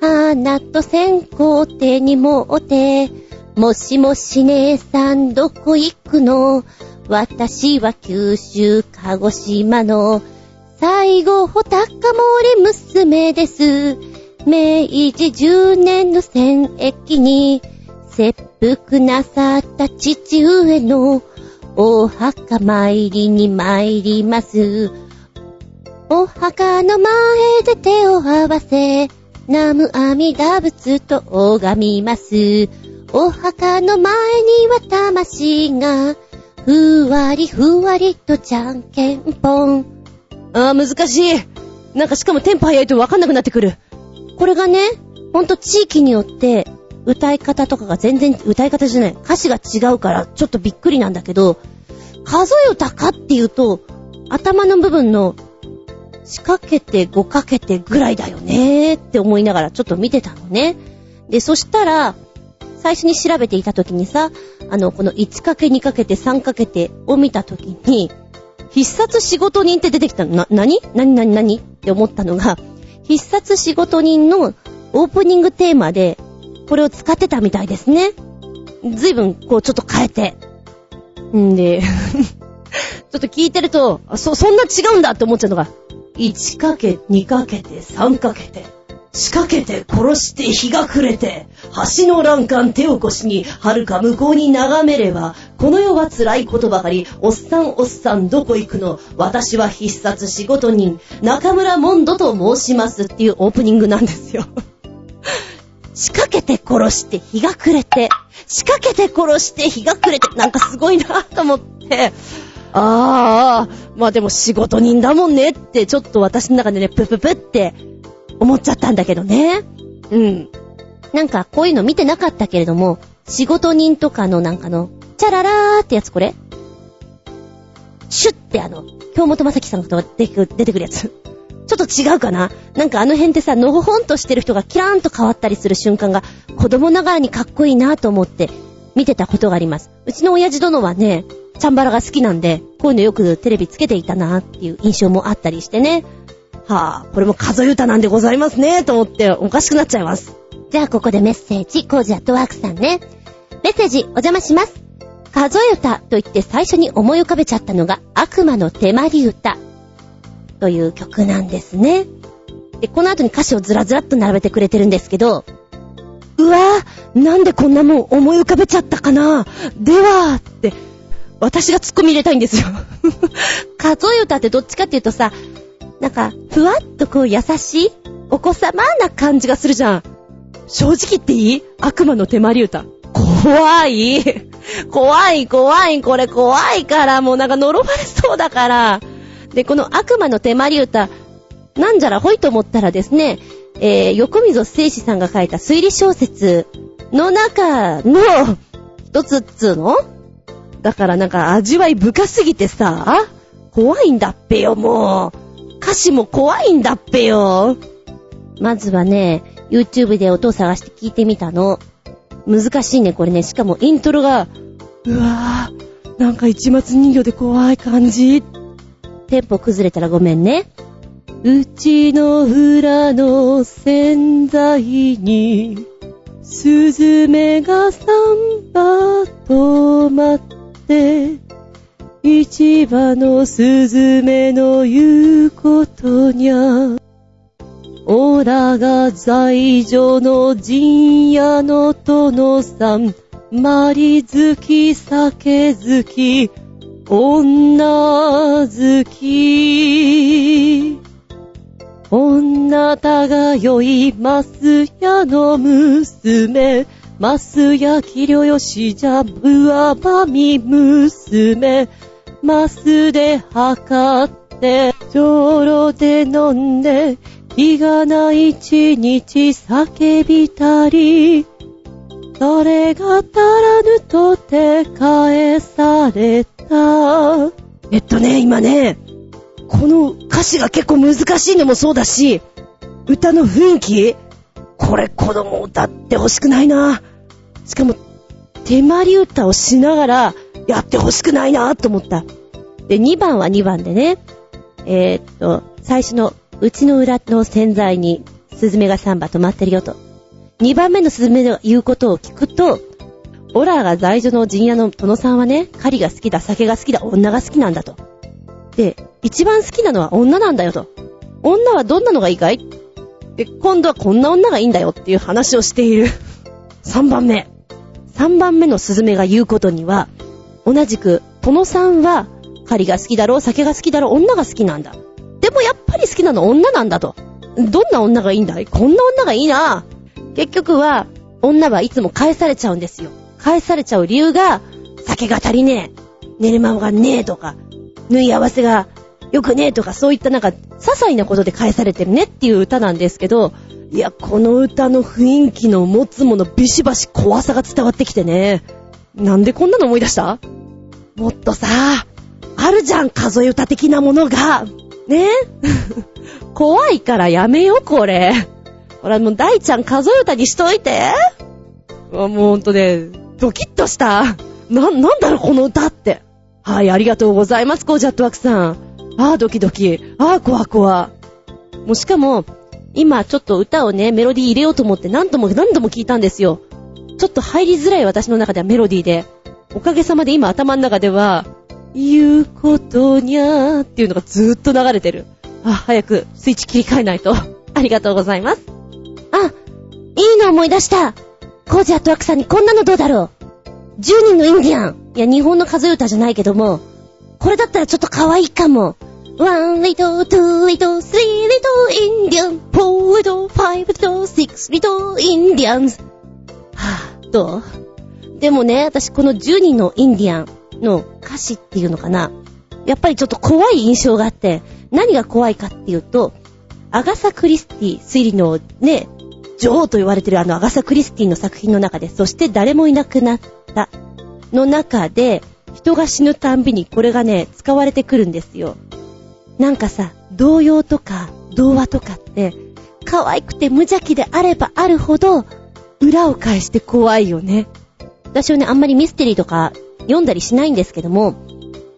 花と線香手に持って、もしもし姉さんどこ行くの私は九州鹿児島の最後穂高森娘です。明治10年の戦役に切腹なさった父上のお墓参りに参ります。お墓の前で手を合わせ、南無阿弥陀仏と拝みます。お墓の前には魂がふわりふわりとじゃんけんぽん。あー、難しい。なんかしかもテンポ早いとわかんなくなってくる。これがね、ほんと地域によって歌い方とかが全然、歌い方じゃない、歌詞が違うからちょっとびっくりなんだけど、数え歌かっていうと、頭の部分の仕掛けて5かけてぐらいだよねーって思いながらちょっと見てたのね。で、そしたら、最初に調べていた時にさ、あの、この1かけ2かけて3かけてを見た時に、必殺仕事人って出てきたの。な、なになになになにって思ったのが、必殺仕事人のオープニングテーマで、これを使ってたみたいですね。ずいぶん、こう、ちょっと変えて。んで、ちょっと聞いてると、そ、そんな違うんだって思っちゃうのが、1かけ、2かけて、3かけて、仕掛けて殺して日が暮れて、橋の欄干手を腰に、遥か向こうに眺めれば、この世は辛いことばかり、おっさんおっさんどこ行くの私は必殺仕事人、中村モンドと申しますっていうオープニングなんですよ。仕掛けて殺して日が暮れて、仕掛けて殺して日が暮れて、なんかすごいなと思って、ああ、まあでも仕事人だもんねって、ちょっと私の中でね、プププって思っちゃったんだけどね。うん。なんかこういうの見てなかったけれども、仕事人とかのなんかの、チャララーってやつこれシュッてあの、京本正樹さんが出てくるやつ。ちょっと違うかな？なんかあの辺ってさ、のほほんとしてる人がキラーンと変わったりする瞬間が子供ながらにかっこいいなと思って見てたことがあります。うちの親父殿はね、チャンバラが好きなんで、こういうのよくテレビつけていたなっていう印象もあったりしてね。はぁ、あ、これも数え歌なんでございますね、と思っておかしくなっちゃいます。じゃあここでメッセージ、コージアットワークさんね。メッセージ、お邪魔します。数え歌と言って最初に思い浮かべちゃったのが悪魔の手まり歌という曲なんですね。で、この後に歌詞をずらずらっと並べてくれてるんですけど、うわぁ、なんでこんなもん思い浮かべちゃったかな？では、って、私が突っ込み入れたいんですよ。数え歌ってどっちかっていうとさ、なんか、ふわっとこう優しい、お子様な感じがするじゃん。正直言っていい？悪魔の手まり歌。怖い。怖い、怖い、これ怖いから、もうなんか呪われそうだから。で、この悪魔の手まり歌、なんじゃらほいと思ったらですね、えー、横溝聖史さんが書いた推理小説の中の一つっつうのだからなんか味わい深すぎてさ、怖いんだっぺよ、もう。歌詞も怖いんだっぺよ。まずはね、YouTube で音を探して聞いてみたの。難しいね、これね。しかもイントロが、うわぁ、なんか一末人形で怖い感じっ。テンポ崩れたらごめんね。うちの裏の洗剤に、スズメが三羽止まって、市場のスズメの言うことにゃ。オラが在所の陣屋の殿さん、マリ好き、酒好き、女好き。女たがよいますやの娘、ますやきりょよしじゃぶわばみ娘、ますで測って、ちょろで飲んで、日がない一日叫びたり、それが足らぬとて返された。えっとね、今ね、この歌詞が結構難しいのもそうだし、歌の雰囲気これ子供歌ってほしくないな。しかも、手まり歌をしながらやってほしくないなと思った。で、2番は2番でね、えーっと、最初のうちの裏の洗剤にスズメが3羽止まってるよと。2番目のスズメの言うことを聞くと、オラーが在所の陣屋の殿さんはね、狩りが好きだ、酒が好きだ、女が好きなんだと。で、一番好きなのは女なんだよと。女はどんなのがいいかい？で、今度はこんな女がいいんだよっていう話をしている。3番目。3番目のスズメが言うことには、同じく、殿さんは、狩りが好きだろう、酒が好きだろう、女が好きなんだ。でもやっぱり好きなの女なんだと。どんな女がいいんだい？こんな女がいいな。結局は、女はいつも返されちゃうんですよ。返されちゃう理由が、酒が足りねえ、寝る間がねえとか、縫い合わせがよくねえとか、そういったなんか、些細なことで返されてるねっていう歌なんですけど、いや、この歌の雰囲気の持つものビシバシ怖さが伝わってきてね。なんでこんなの思い出した？もっとさ、あるじゃん、数え歌的なものが。ね？怖いからやめよ、これ。ほら、もう大ちゃん数え歌にしといて。もうほんとね、ドキッとした。な、なんだろ、この歌って。はい、ありがとうございます、コージャットワークさん。あー、ドキドキ。あー、怖怖。もうしかも、今ちょっと歌をね、メロディー入れようと思って何度も何度も聞いたんですよ。ちょっと入りづらい私の中ではメロディーで。おかげさまで今頭の中では、言うことにゃーっていうのがずーっと流れてる。あ、早くスイッチ切り替えないと。ありがとうございます。あ、いいの思い出した。コージャットワクさんにこんなのどうだろう。10人のインディアン。いや、日本の数え歌じゃないけども、これだったらちょっと可愛いかも。one little, 2 little, 3 little Indian, 4 little, five little, six little Indians. はぁ、どう？でもね、私この10人のインディアンの歌詞っていうのかな。やっぱりちょっと怖い印象があって、何が怖いかっていうと、アガサ・クリスティ、推理のね、女王と言われてるあのアガサ・クリスティの作品の中で、そして誰もいなくなったの中で、人が死ぬたんびにこれがね、使われてくるんですよ。なんかさ、童謡とか童話とかって、可愛くて無邪気であればあるほど、裏を返して怖いよね。私はね、あんまりミステリーとか読んだりしないんですけども、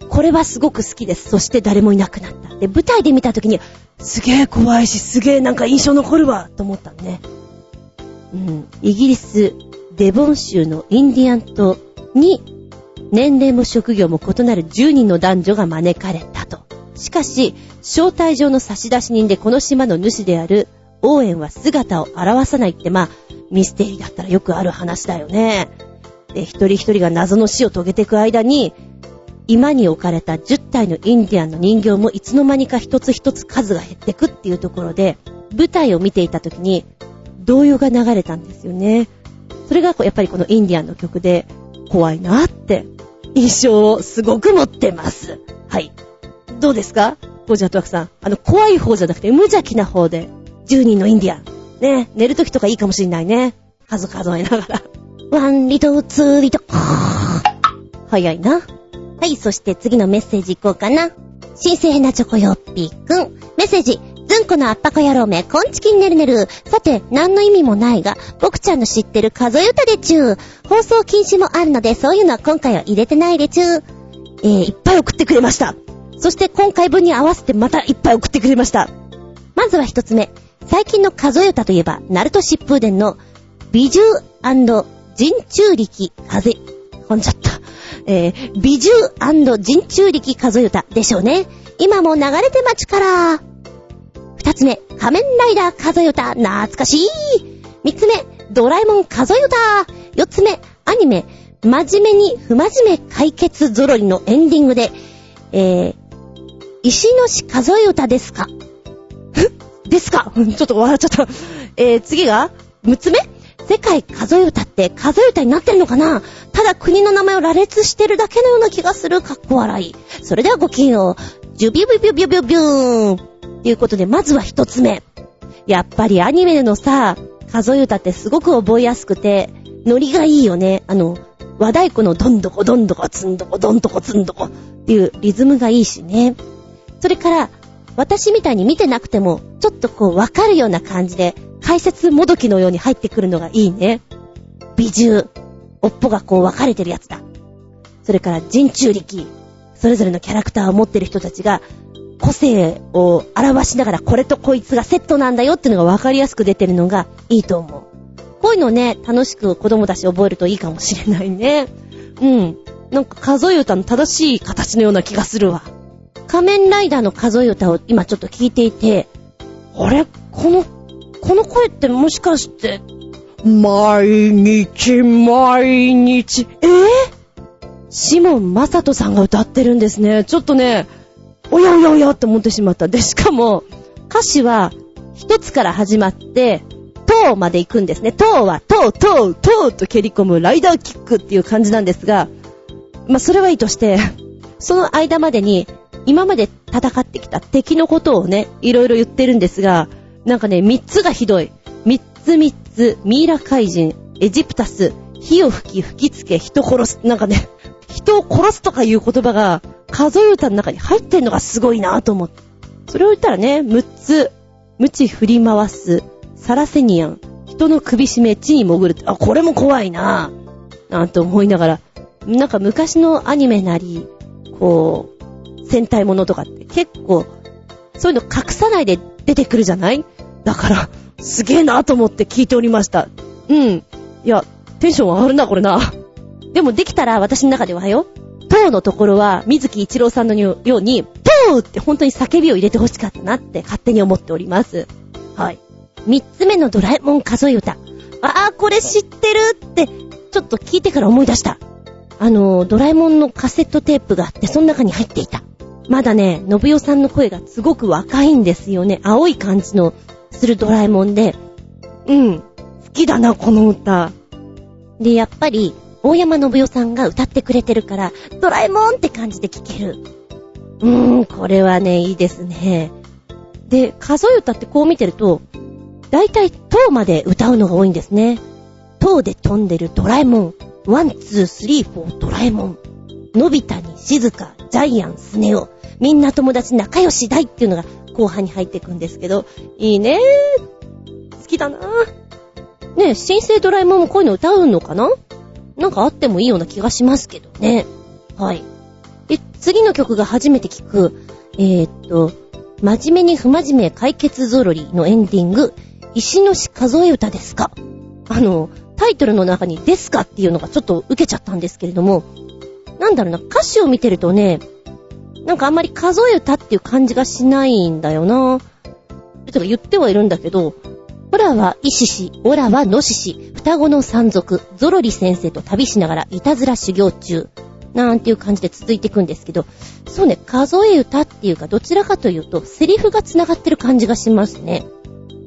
これはすごく好きです。そして誰もいなくなった。で、舞台で見た時に、すげえ怖いし、すげえなんか印象残るわ、と思ったのね。うん、イギリス、デボン州のインディアン島に、年齢も職業も異なる10人の男女が招かれたと。しかし、招待状の差出人でこの島の主である、オーエンは姿を現さないって、まあ、ミステリーだったらよくある話だよね。で、一人一人が謎の死を遂げていく間に、今に置かれた10体のインディアンの人形もいつの間にか一つ一つ数が減ってくっていうところで、舞台を見ていた時に、動揺が流れたんですよね。それがやっぱりこのインディアンの曲で、怖いなって、印象をすごく持ってます。はい。どうですか？ゴジャトワクさん。あの、怖い方じゃなくて無邪気な方で、10人のインディアン。ね、寝る時とかいいかもしれないね。数数えながら。ワンリト、ツーリト。早いな。はい、そして次のメッセージいこうかな。新鮮なチョコヨッピーくん。メッセージ。ずんこのあっぱこ野郎め、こんちきんねるねる。さて、何の意味もないが、僕ちゃんの知ってる数え歌でちゅう。放送禁止もあるので、そういうのは今回は入れてないでちゅう。えー、いっぱい送ってくれました。そして今回分に合わせてまたいっぱい送ってくれました。まずは一つ目。最近の数え歌といえば、ナルト疾風伝の美獣人中力風、ほんじゃった。えー、美獣人中力数え歌でしょうね。今も流れて待ちから。二つ目、仮面ライダー数え歌、懐かしい。三つ目、ドラえもん数え歌。四つ目、アニメ、真面目に不真面目解決ぞろりのエンディングで、えー、石のし数え歌ですか？ですか？ちょっと笑っちゃった。えー、次が、六つ目世界数え歌って数え歌になってるのかな？ただ国の名前を羅列してるだけのような気がする。かっこ笑い。それではごきげんよう。ジュビュビュビュビュビューン。ということで、まずは一つ目。やっぱりアニメのさ、数え歌ってすごく覚えやすくて、ノリがいいよね。あの、和太鼓のどんどこどんどこつんどこどんどこつんどこっていうリズムがいいしね。それから、私みたいに見てなくても、ちょっとこうわかるような感じで、解説もどきのように入ってくるのがいいね。美獣。おっぽがこう分かれてるやつだ。それから人中力。それぞれのキャラクターを持ってる人たちが、個性を表しながらこれとこいつがセットなんだよっていうのが分かりやすく出てるのがいいと思う。こういうのね、楽しく子供たち覚えるといいかもしれないね。うん。なんか数え歌の正しい形のような気がするわ。仮面ライダーの数え歌を今ちょっと聞いていて、あれ？この、この声ってもしかして、毎日毎日、えぇ、シモン・マサトさんが歌ってるんですね。ちょっとね、おやおやおやって思ってしまった。で、しかも、歌詞は、一つから始まって、トーまで行くんですね。トーは、トー、トー、トーと蹴り込むライダーキックっていう感じなんですが、まあ、それはいいとして、その間までに、今まで戦ってきた敵のことをね、いろいろ言ってるんですが、なんかね、三つがひどい。三つ三つ、ミイラ怪人、エジプタス、火を吹き、吹きつけ、人殺す。なんかね、人を殺すとかいう言葉が、数え歌の中に入ってんのがすごいなぁと思って。それを言ったらね、六つ、無知振り回す、サラセニアン、人の首絞め、地に潜る、あ、これも怖いなぁ。なんて思いながら、なんか昔のアニメなり、こう、戦隊ものとかって結構、そういうの隠さないで出てくるじゃない？だから、すげえなと思って聞いておりました。うん。いや、テンション上がるな、これな。でもできたら私の中ではよ、トーのところは、水木一郎さんのように、トーって本当に叫びを入れてほしかったなって勝手に思っております。はい。三つ目のドラえもん数え歌。ああ、これ知ってるって、ちょっと聞いてから思い出した。あの、ドラえもんのカセットテープがあって、その中に入っていた。まだね、のぶ代さんの声がすごく若いんですよね。青い感じのするドラえもんで。うん。好きだな、この歌。で、やっぱり、大山のぶ代さんが歌ってくれてるから、ドラえもんって感じで聴ける。うーん、これはね、いいですね。で、数え歌ってこう見てると、だいたい十まで歌うのが多いんですね。十で飛んでるドラえもん。 one、two、three、four、ドラえもん。のび太に静か、ジャイアン、スネ夫。みんな友達仲良しだいっていうのが後半に入っていくんですけど、いいね好きだなねえ、新生ドラえもんもこういうの歌うのかな？なんかあってもいいような気がしますけどね。はい。で、次の曲が初めて聞く、えー、っと、真面目に不真面目解決ぞろりのエンディング、石のし数え歌ですかあの、タイトルの中にですかっていうのがちょっと受けちゃったんですけれども、なんだろうな、歌詞を見てるとね、なんかあんまり数え歌っていう感じがしないんだよな。てか言ってはいるんだけど、オラはイシシ、オラはノシシ、双子の山賊、ゾロリ先生と旅しながらいたずら修行中。なんていう感じで続いていくんですけど、そうね、数え歌っていうか、どちらかというと、セリフが繋がってる感じがしますね。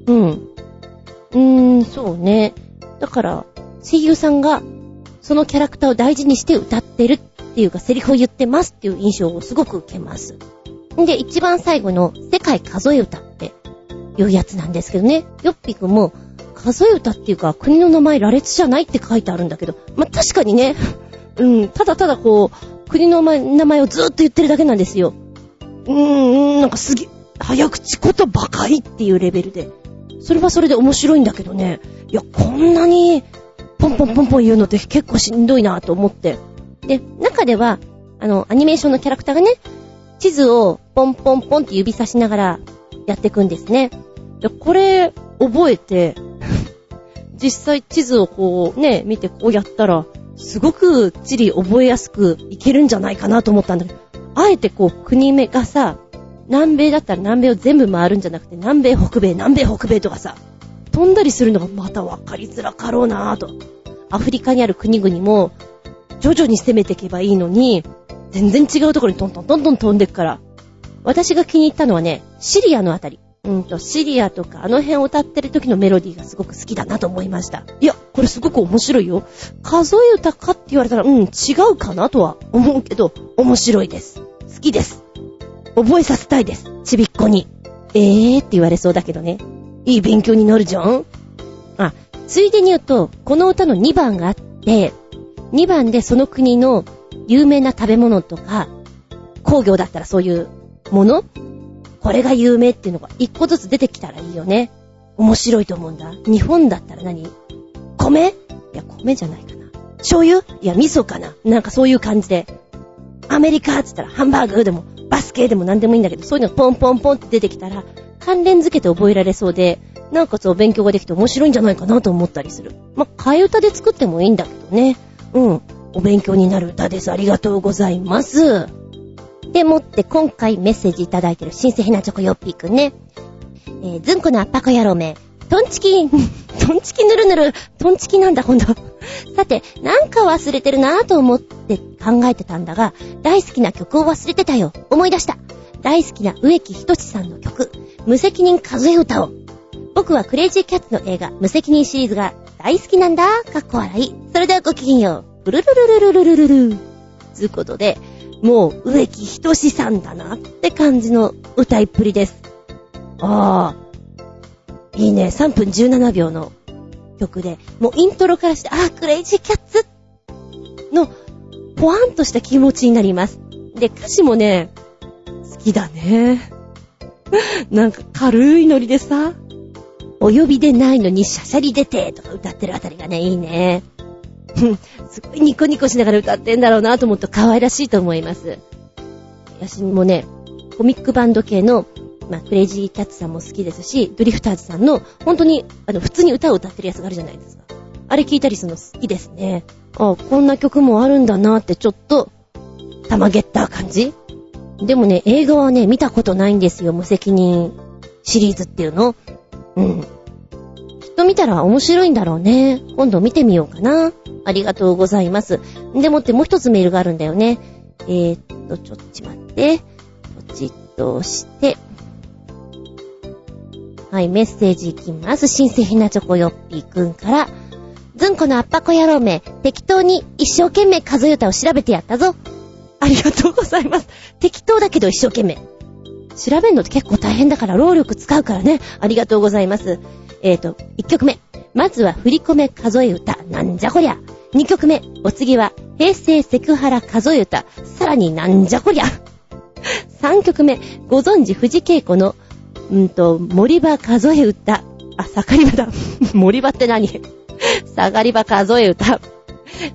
うん。うーん、そうね。だから、声優さんが、そのキャラクターを大事にして歌ってるっていうか、セリフを言ってますっていう印象をすごく受けます。で、一番最後の、世界数え歌っていうやつなんですけどね。よっぴくんも、数え歌っていうか、国の名前羅列じゃないって書いてあるんだけど、まあ、確かにね、うん、ただただこう、国の名前をずーっと言ってるだけなんですよ。うーん、なんかすげ、早口言葉かいっていうレベルで。それはそれで面白いんだけどね。いや、こんなに、ポンポンポンポン言うのって結構しんどいなと思って。で、中では、あの、アニメーションのキャラクターがね、地図をポンポンポンって指さしながらやっていくんですね。で、これ、覚えて、実際地図をこうね、見てこうやったら、すごく地理覚えやすくいけるんじゃないかなと思ったんだけど、あえてこう国目がさ、南米だったら南米を全部回るんじゃなくて、南米北米、南米北米とかさ、飛んだりするのがまた分かりづらかろうなぁと。アフリカにある国々も、徐々に攻めていけばいいのに、全然違うところにトントントントン飛んでくから。私が気に入ったのはね、シリアのあたり。うんと、シリアとかあの辺を歌ってる時のメロディーがすごく好きだなと思いました。いや、これすごく面白いよ。数え歌かって言われたら、うん、違うかなとは思うけど、面白いです。好きです。覚えさせたいです。ちびっこに。えーって言われそうだけどね。いい勉強になるじゃんあ、ついでに言うと、この歌の2番があって、2番でその国の有名な食べ物とか、工業だったらそういうもの？これが有名っていうのが一個ずつ出てきたらいいよね。面白いと思うんだ。日本だったら何？米？いや、米じゃないかな。醤油？いや、味噌かななんかそういう感じで。アメリカって言ったらハンバーグ？でも、バスケ？でも何でもいいんだけど、そういうのがポンポンポンって出てきたら、関連づけて覚えられそうで、なおかつお勉強ができて面白いんじゃないかなと思ったりする。まあ、替え歌で作ってもいいんだけどね。うん。お勉強になる歌です。ありがとうございます。でもって今回メッセージいただいてる新鮮なチョコヨッピーくんね。えー、ずんこのアッパコ野郎め。トンチキ、トンチキぬるぬる、トンチキなんだ、ほんと。さて、なんか忘れてるなぁと思って考えてたんだが、大好きな曲を忘れてたよ。思い出した。大好きな植木仁さんの曲、無責任数え歌を。僕はクレイジーキャッツの映画、無責任シリーズが大好きなんだ。かっこ笑い。それではごきげんよう。ブルルルルルルルルル。つうことで、もう植木仁さんだなって感じの歌いっぷりです。ああ。いいね。3分17秒の曲で、もうイントロからして、ああ、クレイジーキャッツの、ポワンとした気持ちになります。で、歌詞もね、好きだね。なんか軽いノリでさ、お呼びでないのにシャシャリ出てとか歌ってるあたりがね、いいね。すごいニコニコしながら歌ってんだろうなと思うと可愛らしいと思います。私もね、コミックバンド系の、まあ、クレイジーキャッツさんも好きですし、ドリフターズさんの、本当に、あの、普通に歌を歌ってるやつがあるじゃないですか。あれ聞いたりするの好きですね。あ、こんな曲もあるんだなってちょっと、たまげった感じでもね、映画はね、見たことないんですよ。無責任シリーズっていうの。うん。きっと見たら面白いんだろうね。今度見てみようかな。ありがとうございます。でもってもう一つメールがあるんだよね。えー、っと、ちょっと待って。ポチッと押して。はい、メッセージいきます。新鮮なチョコヨッピーくんから。ずんこのアッパコ野郎め、適当に一生懸命数え歌を調べてやったぞ。ありがとうございます。適当だけど一生懸命。調べるのって結構大変だから労力使うからね。ありがとうございます。えーと、1曲目。まずは振り込め数え歌。なんじゃこりゃ。2曲目。お次は平成セクハラ数え歌。さらになんじゃこりゃ。3曲目。ご存知藤恵子の、んと、森場数え歌。あ、盛り場だ。森場って何？下がり場数え歌。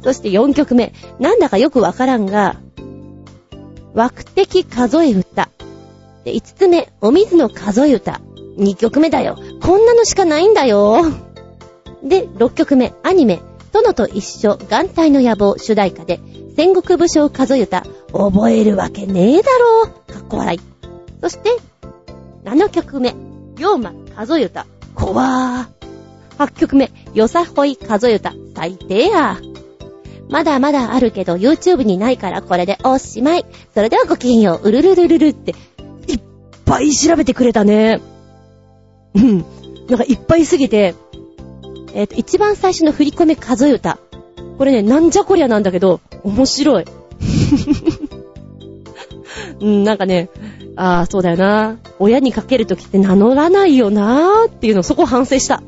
そして4曲目。なんだかよくわからんが、枠的数え歌。で、5つ目、お水の数え歌。2曲目だよ。こんなのしかないんだよ。で、6曲目、アニメ、殿と一緒、眼帯の野望主題歌で、戦国武将数え歌、覚えるわけねえだろう。かっこ笑い。そして、7曲目、龍馬数え歌、怖ー。8曲目、よさほい数え歌、最低や。まだまだあるけど YouTube にないからこれでおしまい。それではごきげんよう、うるるるるるって、いっぱい調べてくれたね。うん。なんかいっぱいすぎて、えっ、ー、と、一番最初の振り込め数え歌。これね、なんじゃこりゃなんだけど、面白い。うん、なんかね、ああ、そうだよな。親にかけるときって名乗らないよなーっていうのをそこ反省した。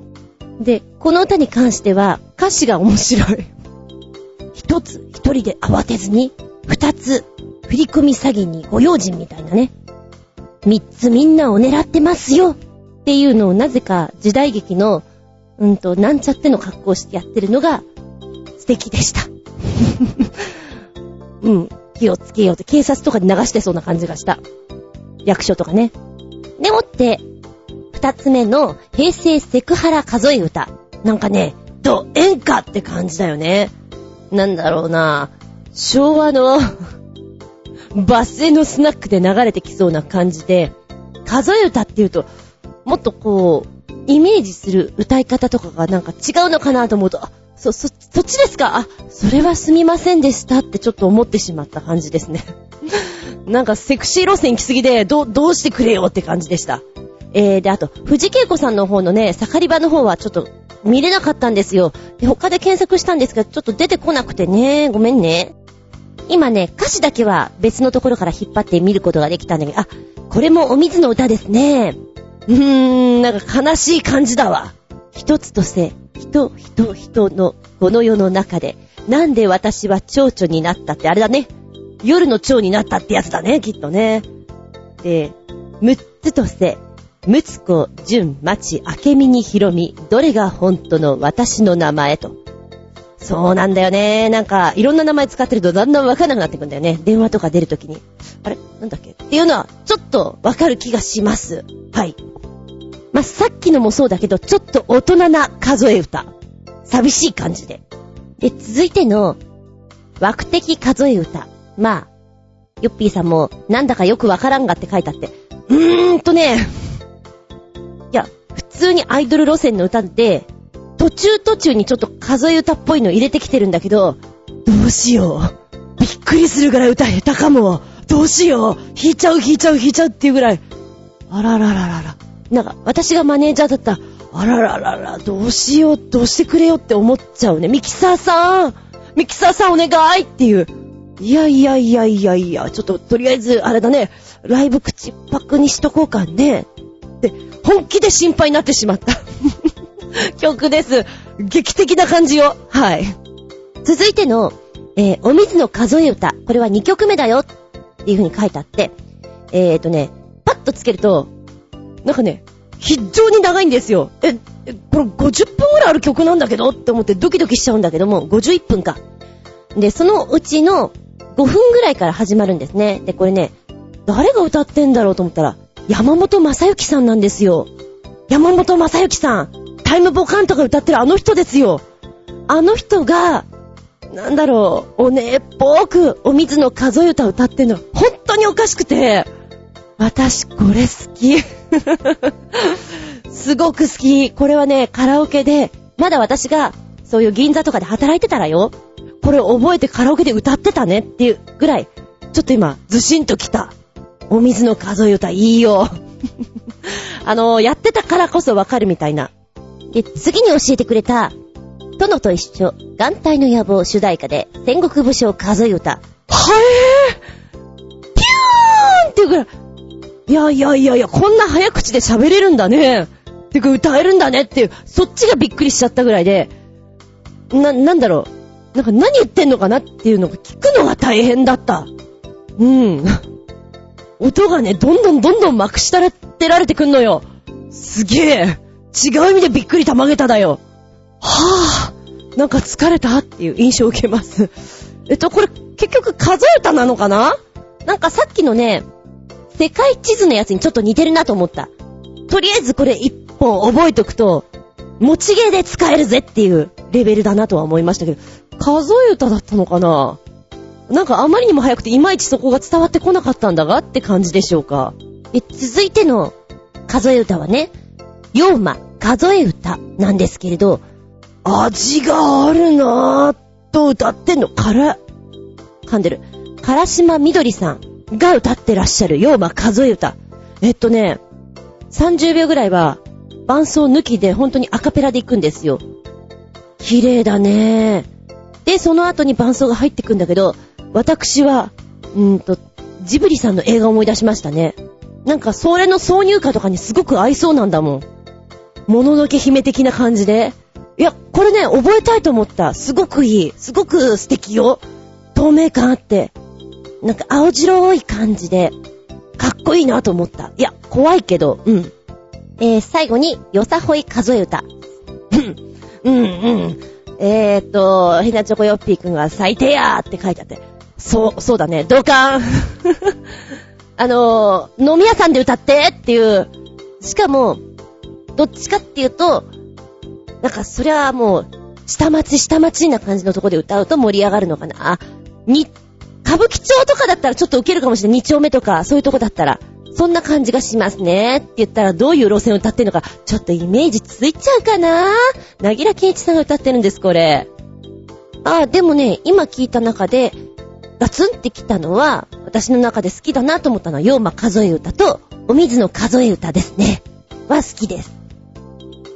で、この歌に関しては歌詞が面白い。一つ一人で慌てずに、二つ振り込み詐欺にご用心みたいなね。三つみんなを狙ってますよっていうのをなぜか時代劇の、うんと、なんちゃっての格好をしてやってるのが素敵でした。うん、気をつけようって警察とかで流してそうな感じがした。役所とかね。でもって、二つ目の平成セクハラ数え歌。なんかね、ド演歌って感じだよね。なんだろうな。昭和の バスへのスナックで流れてきそうな感じで、数え歌って言うと、もっとこう、イメージする歌い方とかがなんか違うのかなと思うと、あ、そ、そ、そっちですか？あ、それはすみませんでしたってちょっと思ってしまった感じですね。なんかセクシー路線来すぎで、ど、どうしてくれよって感じでした。えー、で、あと、藤恵子さんの方のね、盛り場の方はちょっと見れなかったんですよ。で、他で検索したんですが、ちょっと出てこなくてね、ごめんね。今ね、歌詞だけは別のところから引っ張って見ることができたんだけど、あ、これもお水の歌ですね。うーん、なんか悲しい感じだわ。一つとせ、人、人、人のこの世の中で、なんで私は蝶々になったってあれだね。夜の蝶になったってやつだね、きっとね。で、六つとせ、むつこ、じゅん、まち、あけみにひろみ、どれが本当の私の名前と。そうなんだよね。なんか、いろんな名前使ってるとだんだんわかんなくなってくんだよね。電話とか出るときに。あれ？なんだっけ？っていうのは、ちょっとわかる気がします。はい。まあ、さっきのもそうだけど、ちょっと大人な数え歌。寂しい感じで。で、続いての、枠的数え歌。まあ、ヨッピーさんも、なんだかよくわからんがって書いてあって。うーんとね、いや、普通にアイドル路線の歌で、途中途中にちょっと数え歌っぽいの入れてきてるんだけど、どうしよう。びっくりするぐらい歌下手かも。どうしよう。弾いちゃう弾いちゃう弾いちゃうっていうぐらい。あららららら。なんか、私がマネージャーだったら、あらららら、どうしよう、どうしてくれよって思っちゃうね。ミキサーさんミキサーさんお願いっていう。いやいやいやいやいや、ちょっと、とりあえず、あれだね、ライブ口っぱくにしとこうかね。で、本気で心配になってしまった。曲です。劇的な感じを。はい。続いての、えー、お水の数え歌。これは2曲目だよっていう風に書いてあって、えーとね、パッとつけると、なんかね、非常に長いんですよ。え、これ50分ぐらいある曲なんだけどって思ってドキドキしちゃうんだけども、51分か。で、そのうちの5分ぐらいから始まるんですね。で、これね、誰が歌ってんだろうと思ったら、山本正幸さんなんですよ。山本正幸さん。タイムボカンとか歌ってるあの人ですよ。あの人が、なんだろう、おねえっぽくお水の数え歌歌ってんの、本当におかしくて、私これ好き。すごく好き。これはね、カラオケで、まだ私が、そういう銀座とかで働いてたらよ。これ覚えてカラオケで歌ってたねっていうぐらい、ちょっと今、ずしんときた。お水の数え歌いいよ。あの、やってたからこそわかるみたいな。で、次に教えてくれた、殿と一緒、眼帯の野望主題歌で、戦国武将数え歌。はえーピューンっていうぐらい、いやいやいやいや、こんな早口で喋れるんだね。てか歌えるんだねっていう、そっちがびっくりしちゃったぐらいで、な、なんだろう。なんか何言ってんのかなっていうのが聞くのが大変だった。うん。音がね、どんどんどんどんまくしたらってられてくんのよ。すげえ。違う意味でびっくりたまげただよ。はぁ、なんか疲れたっていう印象を受けます。えっと、これ結局数え歌なのかな？なんかさっきのね、世界地図のやつにちょっと似てるなと思った。とりあえずこれ一本覚えとくと、持ち芸で使えるぜっていうレベルだなとは思いましたけど、数え歌だったのかな？なんかあまりにも早くていまいちそこが伝わってこなかったんだがって感じでしょうか。え、続いての数え歌はね、ヨーマ、数え歌なんですけれど、味があるなぁと歌ってんのから、噛んでる。からしまみどりさんが歌ってらっしゃるようま数え歌。えっとね、30秒ぐらいは伴奏抜きで本当にアカペラで行くんですよ。綺麗だねで、その後に伴奏が入ってくんだけど、私は、うんと、ジブリさんの映画を思い出しましたね。なんか、それの挿入歌とかにすごく合いそうなんだもん。もののけ姫的な感じで。いや、これね、覚えたいと思った。すごくいい。すごく素敵よ。透明感あって。なんか青白い感じで、かっこいいなと思った。いや、怖いけど、うん。えー、最後に、よさほい数え歌。うん、うん。うんえーと、ひなちょこよっぴーくんが最低やーって書いてあって。そう、そうだね。同感。あのー、飲み屋さんで歌ってっていう。しかも、どっちかっていうと、なんかそれはもう、下町下町な感じのとこで歌うと盛り上がるのかな。あ、に、歌舞伎町とかだったらちょっとウケるかもしれない。二丁目とか、そういうとこだったら。そんな感じがしますね。って言ったらどういう路線を歌ってるのか、ちょっとイメージついちゃうかななぎらけんいちさんが歌ってるんです、これ。あ、でもね、今聞いた中で、ガツンってきたのは、私の中で好きだなと思ったのは、ヨーマ数え歌と、お水の数え歌ですね。は好きです。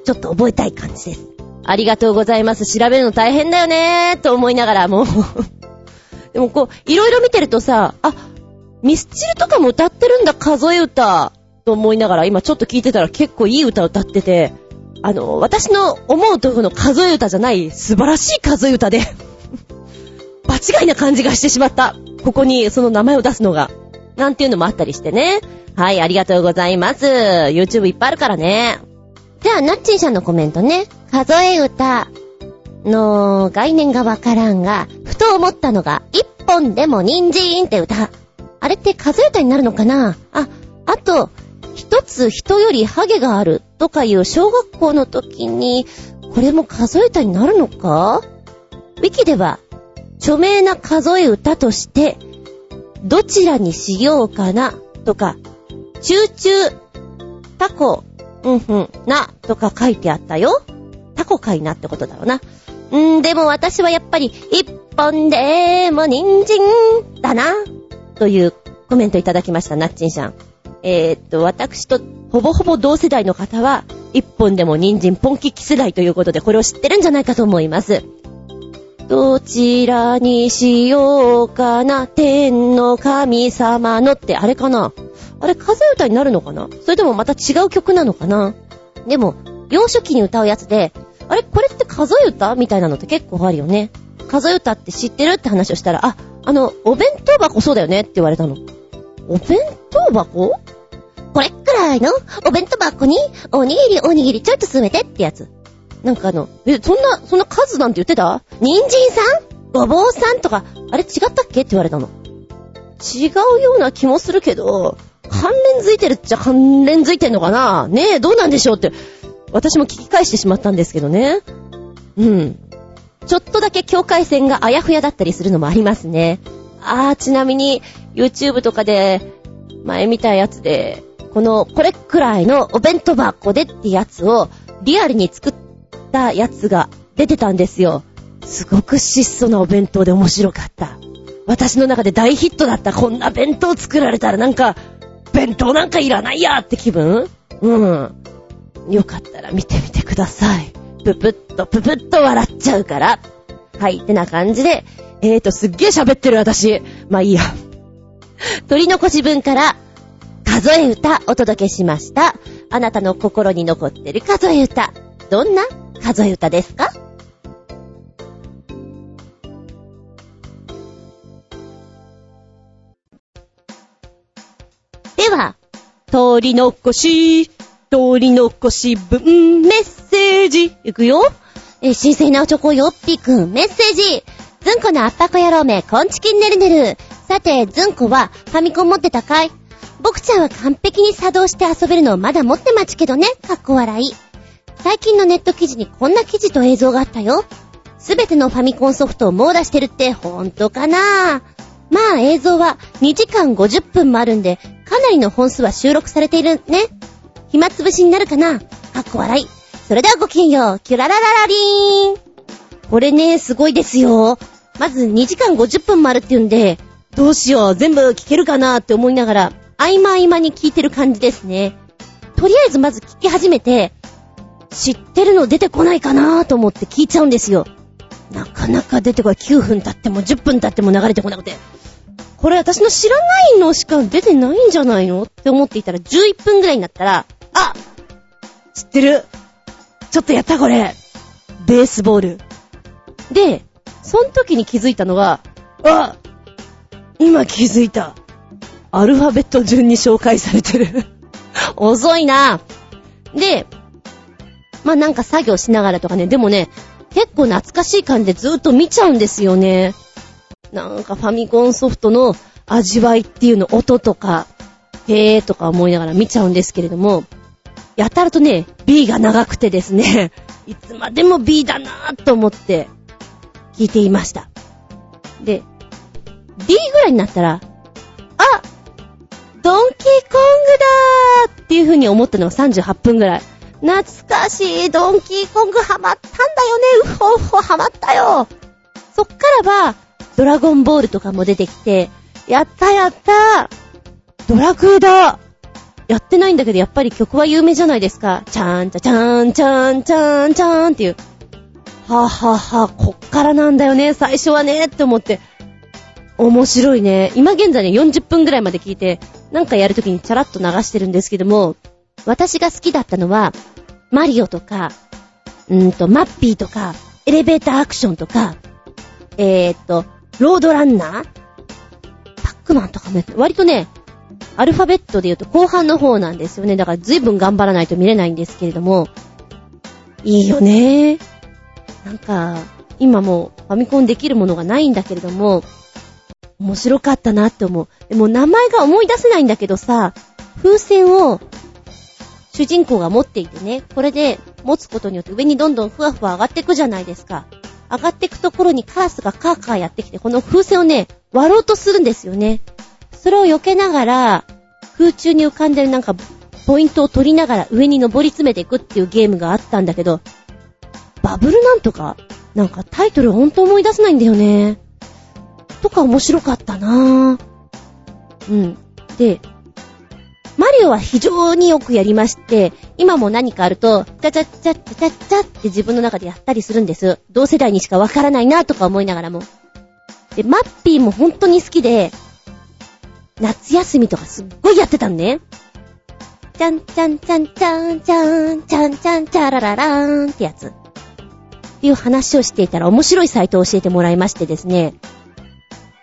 ちょっと覚えたい感じです。ありがとうございます。調べるの大変だよねーと思いながら、もう。でもこう、いろいろ見てるとさ、あ、ミスチルとかも歌ってるんだ、数え歌。と思いながら、今ちょっと聞いてたら結構いい歌歌ってて、あの、私の思うとこの数え歌じゃない、素晴らしい数え歌で、場違いな感じがしてしまった。ここにその名前を出すのが。なんていうのもあったりしてね。はい、ありがとうございます。YouTube いっぱいあるからね。じゃあ、ナッチンさんのコメントね。数え歌の概念がわからんが、ふと思ったのが、一本でも人参って歌。あれって数え歌になるのかな？あ、あと、一つ人よりハゲがあるとかいう小学校の時に、これも数え歌になるのか？ウィキでは、著名な数え歌として、どちらにしようかなとか、チューチュー、タコ、うんふん、な、とか書いてあったよ。タコかいなってことだろうな。ん、でも私はやっぱり、一本でも人参だな。というコメントいただきました、ナッチンさん。えー、っと、私とほぼほぼ同世代の方は、一本でも人参ポンキキスライということで、これを知ってるんじゃないかと思います。どちらにしようかな、天の神様のって、あれかな？あれ、数歌になるのかな？それともまた違う曲なのかな？でも、幼少期に歌うやつで、あれ、これって数え歌？みたいなのって結構あるよね。数え歌って知ってるって話をしたら、あ、あの、お弁当箱そうだよねって言われたの。お弁当箱？これくらいの？お弁当箱に、おにぎりおにぎりちょっと詰めてってやつ。なんかあの、え、そんな、そんな数なんて言ってた？人参さん？ごぼうさんとか、あれ違ったっけって言われたの。違うような気もするけど、関連づいてるっちゃ関連づいてんのかな？ねえ、どうなんでしょうって、私も聞き返してしまったんですけどね。うん。ちょっとだけ境界線があやふやだったりするのもありますね。あー、ちなみに、YouTube とかで、前見たやつで、この、これくらいのお弁当箱でってやつを、リアルに作ったやつが出てたんですよ。すごく質素なお弁当で面白かった。私の中で大ヒットだった。こんな弁当作られたらなんか、弁当なんかいらないやって気分？うん。よかったら見てみてください。ぷぷっとぷぷっと笑っちゃうから。はい、ってな感じで、えーと、すっげー喋ってる私。まあいいや。取り残し分から、数え歌お届けしました。あなたの心に残ってる数え歌。どんな数え歌ですか？では、取り残し、取り残し分メッセージ。いくよ。え、新鮮なおチョコよっぴくん、メッセージ。ずんこのあっぱこ野郎め、こんちきんねるねる。さて、ずんこはファミコン持ってたかい？僕ちゃんは完璧に作動して遊べるのをまだ持ってまちけどね、かっこ笑い。最近のネット記事にこんな記事と映像があったよ。すべてのファミコンソフトを網羅してるってほんとかなまあ映像は2時間50分もあるんで、かなりの本数は収録されているね。暇つぶしになるかな？かっこ笑い。それではごきげんよう、キュララララリーン。これね、すごいですよ。まず2時間50分もあるっていうんで、どうしよう、全部聞けるかな？って思いながら、合間合間に聞いてる感じですね。とりあえずまず聞き始めて、知ってるの出てこないかな？と思って聞いちゃうんですよ。なかなか出てこない。9分経っても10分経っても流れてこなくて。これ私の知らないのしか出てないんじゃないの？って思っていたら11分ぐらいになったら、あ知ってるちょっとやったこれベースボール。で、その時に気づいたのは、あ今気づいた。アルファベット順に紹介されてる 遅いな。で、まあ、なんか作業しながらとかね、でもね、結構懐かしい感じでずっと見ちゃうんですよね。なんかファミコンソフトの味わいっていうの、音とか、へーとか思いながら見ちゃうんですけれども、やたらとね、B が長くてですね、いつまでも B だなぁと思って聞いていました。で、D ぐらいになったら、あドンキーコングだーっていう風に思ったのが38分ぐらい。懐かしい、ドンキーコングハマったんだよね、うほうほハマったよ。そっからは、ドラゴンボールとかも出てきて、やったやったドラクエだやってないんだけど、やっぱり曲は有名じゃないですか。ちゃーんちゃちゃーんちゃーんちゃーんちゃーんっていう。はぁはぁはぁ、こっからなんだよね、最初はね、って思って。面白いね。今現在ね、40分ぐらいまで聞いて、なんかやるときにチャラッと流してるんですけども、私が好きだったのは、マリオとか、んと、マッピーとか、エレベーターアクションとか、えーと、ロードランナー？パックマンとかも割とね、アルファベットで言うと後半の方なんですよね。だから随分頑張らないと見れないんですけれども、いいよね。なんか、今もファミコンできるものがないんだけれども、面白かったなって思う。でも名前が思い出せないんだけどさ、風船を主人公が持っていてね、これで持つことによって上にどんどんふわふわ上がっていくじゃないですか。上がっていくところにカースがカーカーやってきて、この風船をね、割ろうとするんですよね。それを避けながら、空中に浮かんでるなんか、ポイントを取りながら上に登り詰めていくっていうゲームがあったんだけど、バブルなんとかなんかタイトルほんと思い出せないんだよね。とか面白かったなぁ。うん。で、マリオは非常によくやりまして、今も何かあると、チャチャチャチャチャチャって自分の中でやったりするんです。同世代にしかわからないなとか思いながらも。で、マッピーも本当に好きで、夏休みとかすっごいやってたんね。ちゃんちゃんちゃんちゃんちゃんちゃんちゃんちゃらららーんってやつ。っていう話をしていたら面白いサイトを教えてもらいましてですね、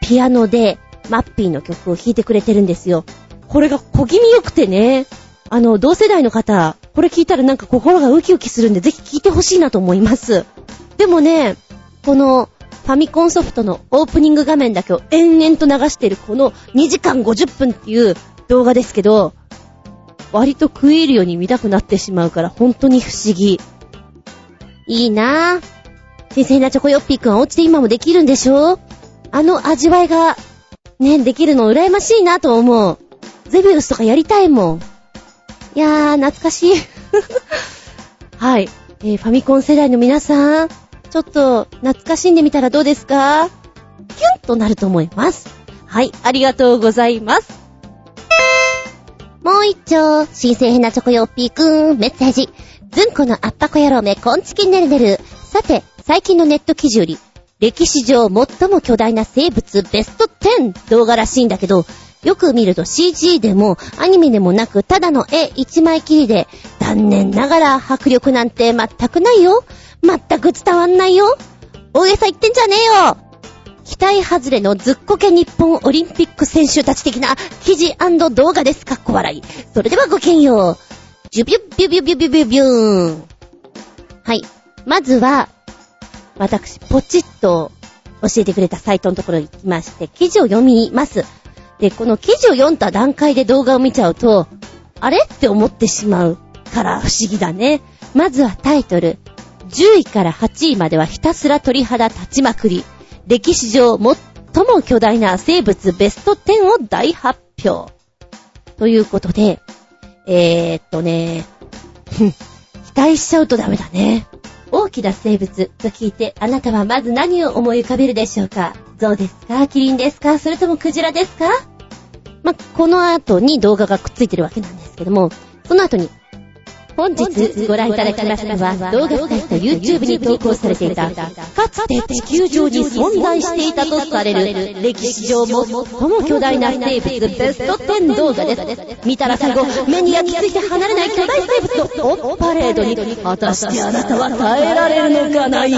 ピアノでマッピーの曲を弾いてくれてるんですよ。これが小気味良くてね、あの、同世代の方、これ聞いたらなんか心がウキウキするんで、ぜひ聞いてほしいなと思います。でもね、この、ファミコンソフトのオープニング画面だけを延々と流してるこの2時間50分っていう動画ですけど、割と食えるように見たくなってしまうから本当に不思議。いいなぁ。新鮮なチョコヨッピーくんはお家で今もできるんでしょあの味わいが、ね、できるの羨ましいなと思う。ゼビウスとかやりたいもん。いやー、懐かしい。はい。えー、ファミコン世代の皆さん、ちょっと懐かしんでみたらどうですか？キュンとなると思います。はい、ありがとうございます。もう一丁、新鮮変なチョコヨッピーくん、メッセージ。ずんこのアッパコ野郎め、こんちきねるねる。さて、最近のネット記事より、歴史上最も巨大な生物ベスト10動画らしいんだけど、よく見ると CG でもアニメでもなくただの絵一枚きりで残念ながら迫力なんて全くないよ。全く伝わんないよ。大げさ言ってんじゃねえよ。期待外れのずっこけ日本オリンピック選手たち的な記事動画です。かっこ笑い。それではごきげんよう。ジュビュッビュビュビュビュビュビューン。はい。まずは、私、ポチッと教えてくれたサイトのところに行きまして、記事を読みます。で、この記事を読んだ段階で動画を見ちゃうと、あれ？って思ってしまうから不思議だね。まずはタイトル。10位から8位まではひたすら鳥肌立ちまくり。歴史上最も巨大な生物ベスト10を大発表。ということで、えー、っとね、ひ待しちゃうとダメだね。大きな生物と聞いて、あなたはまず何を思い浮かべるでしょうか？象ですか？キリンですか？それともクジラですか？まこの後に動画がくっついてるわけなんですけども、その後に、本日ご覧いただきましたのは、動画サイト YouTube に投稿されていた、かつて地球上に存在していたとされる、歴史上最も巨大な生物ベスト10動画です。見たら最後、目に焼き付いて離れない巨大生物のオンパレードに、果たしてあなたは耐えられるのかない。い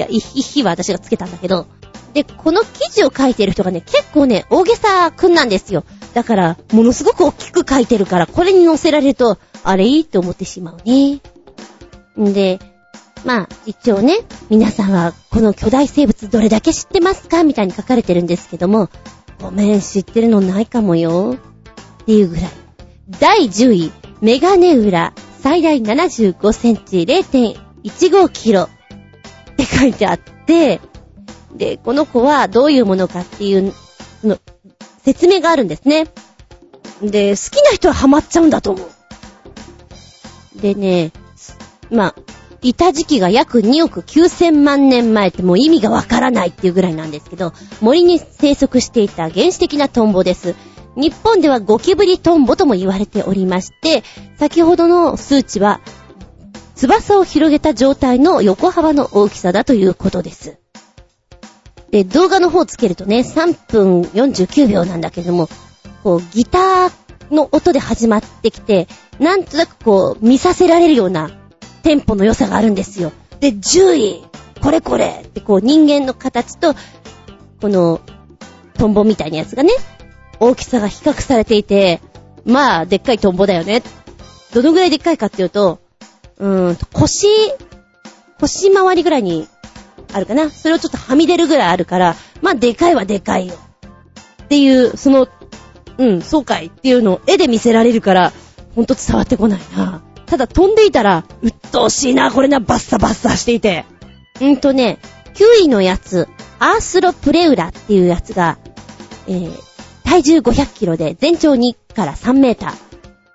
や、いひひは私がつけたんだけど、で、この記事を書いている人がね、結構ね、大げさくんなんですよ。だから、ものすごく大きく書いてるから、これに載せられると、あれいいって思ってしまうね。んで、まあ、一応ね、皆さんはこの巨大生物どれだけ知ってますかみたいに書かれてるんですけども、ごめん、知ってるのないかもよ。っていうぐらい。第10位、メガネウラ、最大75センチ、0.15キロって書いてあって、で、この子はどういうものかっていう、の、説明があるんですね。で、好きな人はハマっちゃうんだと思う。でね、まあ、いた時期が約2億9000万年前ってもう意味がわからないっていうぐらいなんですけど、森に生息していた原始的なトンボです。日本ではゴキブリトンボとも言われておりまして、先ほどの数値は、翼を広げた状態の横幅の大きさだということです。で、動画の方つけるとね、3分49秒なんだけども、こう、ギターの音で始まってきて、なんとなくこう、見させられるようなテンポの良さがあるんですよ。で、10位、これこれってこう、人間の形と、この、トンボみたいなやつがね、大きさが比較されていて、まあ、でっかいトンボだよね。どのぐらいでっかいかっていうと、うーん、腰、腰回りぐらいにあるかな。それをちょっとはみ出るぐらいあるから、まあ、でかいはでかいよ。っていう、その、うん、そうかいっていうのを絵で見せられるから、ほんと伝わってこないな。ただ飛んでいたら、うっとうしいな、これな、バッサバッサしていて。うんとね、9位のやつ、アースロプレウラっていうやつが、えー、体重500キロで全長2から3メーター。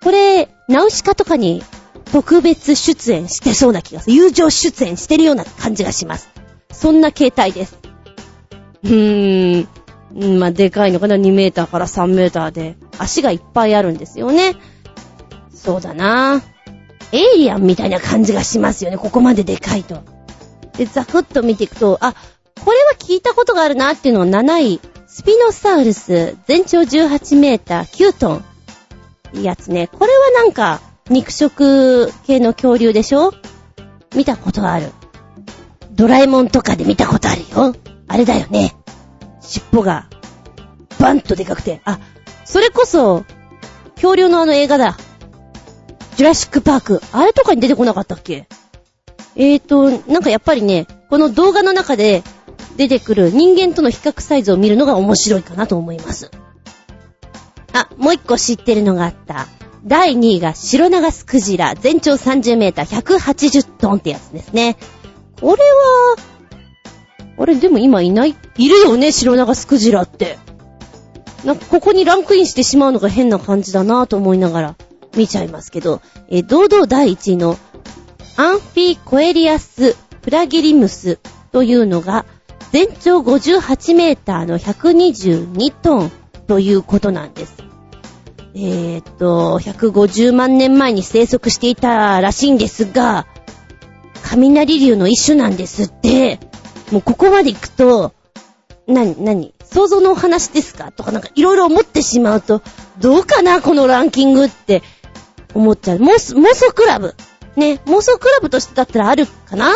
これ、ナウシカとかに特別出演してそうな気がする。友情出演してるような感じがします。そんな形態です。うーん。まあ、でかいのかな ?2 メーターから3メーターで。足がいっぱいあるんですよね。そうだなエイリアンみたいな感じがしますよね。ここまででかいと。で、ザクッと見ていくと、あ、これは聞いたことがあるなっていうのが7位。スピノサウルス、全長18メーター、9トン。いいやつね。これはなんか、肉食系の恐竜でしょ？見たことある。ドラえもんとかで見たことあるよ。あれだよね。尻尾が、バンとでかくて。あ、それこそ、恐竜のあの映画だ。ジュラシックパーク。あれとかに出てこなかったっけ？えーと、なんかやっぱりね、この動画の中で出てくる人間との比較サイズを見るのが面白いかなと思います。あ、もう一個知ってるのがあった。第2位が白長スクジラ、全長30メーター、180トンってやつですね。これは、あれ、でも今いないいるよね、白長スクジラって。なんかここにランクインしてしまうのが変な感じだなぁと思いながら見ちゃいますけど、え堂々第1位のアンフィコエリアスプラギリムスというのが全長58メーターの122トンということなんです。えーっと、150万年前に生息していたらしいんですが、雷竜の一種なんですって。もうここまで行くと、なに、なに、想像のお話ですか？とかなんかいろいろ思ってしまうと、どうかなこのランキングって思っちゃう。妄想妄想クラブ。ね、妄想クラブとしてだったらあるかな？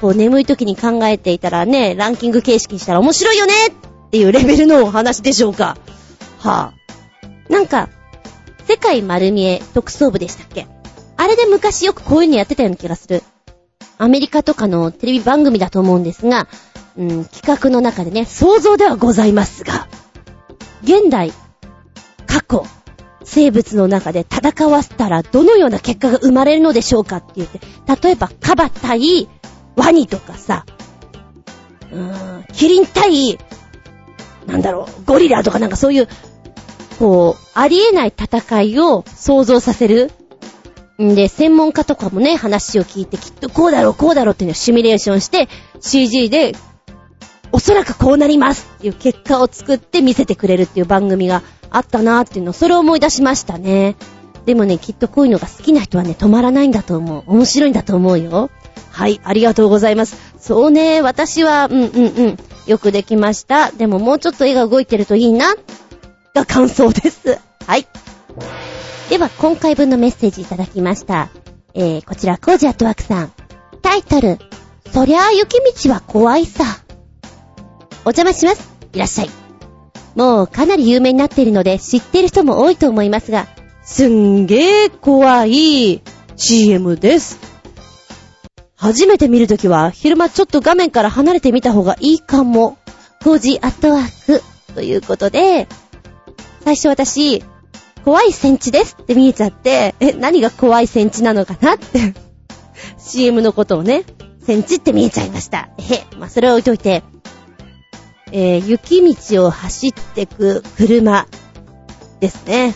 こう眠い時に考えていたらね、ランキング形式にしたら面白いよねっていうレベルのお話でしょうか。はぁ、なんか、世界丸見え特捜部でしたっけ？あれで昔よくこういうのやってたような気がする。アメリカとかのテレビ番組だと思うんですが、うん、企画の中でね、想像ではございますが、現代、過去、生物の中で戦わせたらどのような結果が生まれるのでしょうかって言って、例えばカバ対ワニとかさ、うーん、キリン対、なんだろう、ゴリラとかなんかそういう、こう、ありえない戦いを想像させるんで、専門家とかもね、話を聞いて、きっとこうだろう、こうだろうっていうのをシミュレーションして、CG で、おそらくこうなりますっていう結果を作って見せてくれるっていう番組があったなーっていうのを、それを思い出しましたね。でもね、きっとこういうのが好きな人はね、止まらないんだと思う。面白いんだと思うよ。はい、ありがとうございます。そうね、私は、うんうんうん、よくできました。でももうちょっと絵が動いてるといいな、が感想です。はい。では、今回分のメッセージいただきました。えー、こちら、コージアットワークさん。タイトル、そりゃあ雪道は怖いさ。お邪魔します。いらっしゃい。もうかなり有名になっているので知ってる人も多いと思いますが、すんげー怖い CM です。初めて見るときは昼間ちょっと画面から離れてみた方がいいかも。コージアットワークということで、最初私、怖いセンチですって見えちゃって、え、何が怖いセンチなのかなって。CM のことをね、センチって見えちゃいました。へ、まあ、それは置いといて、えー、雪道を走ってく車ですね。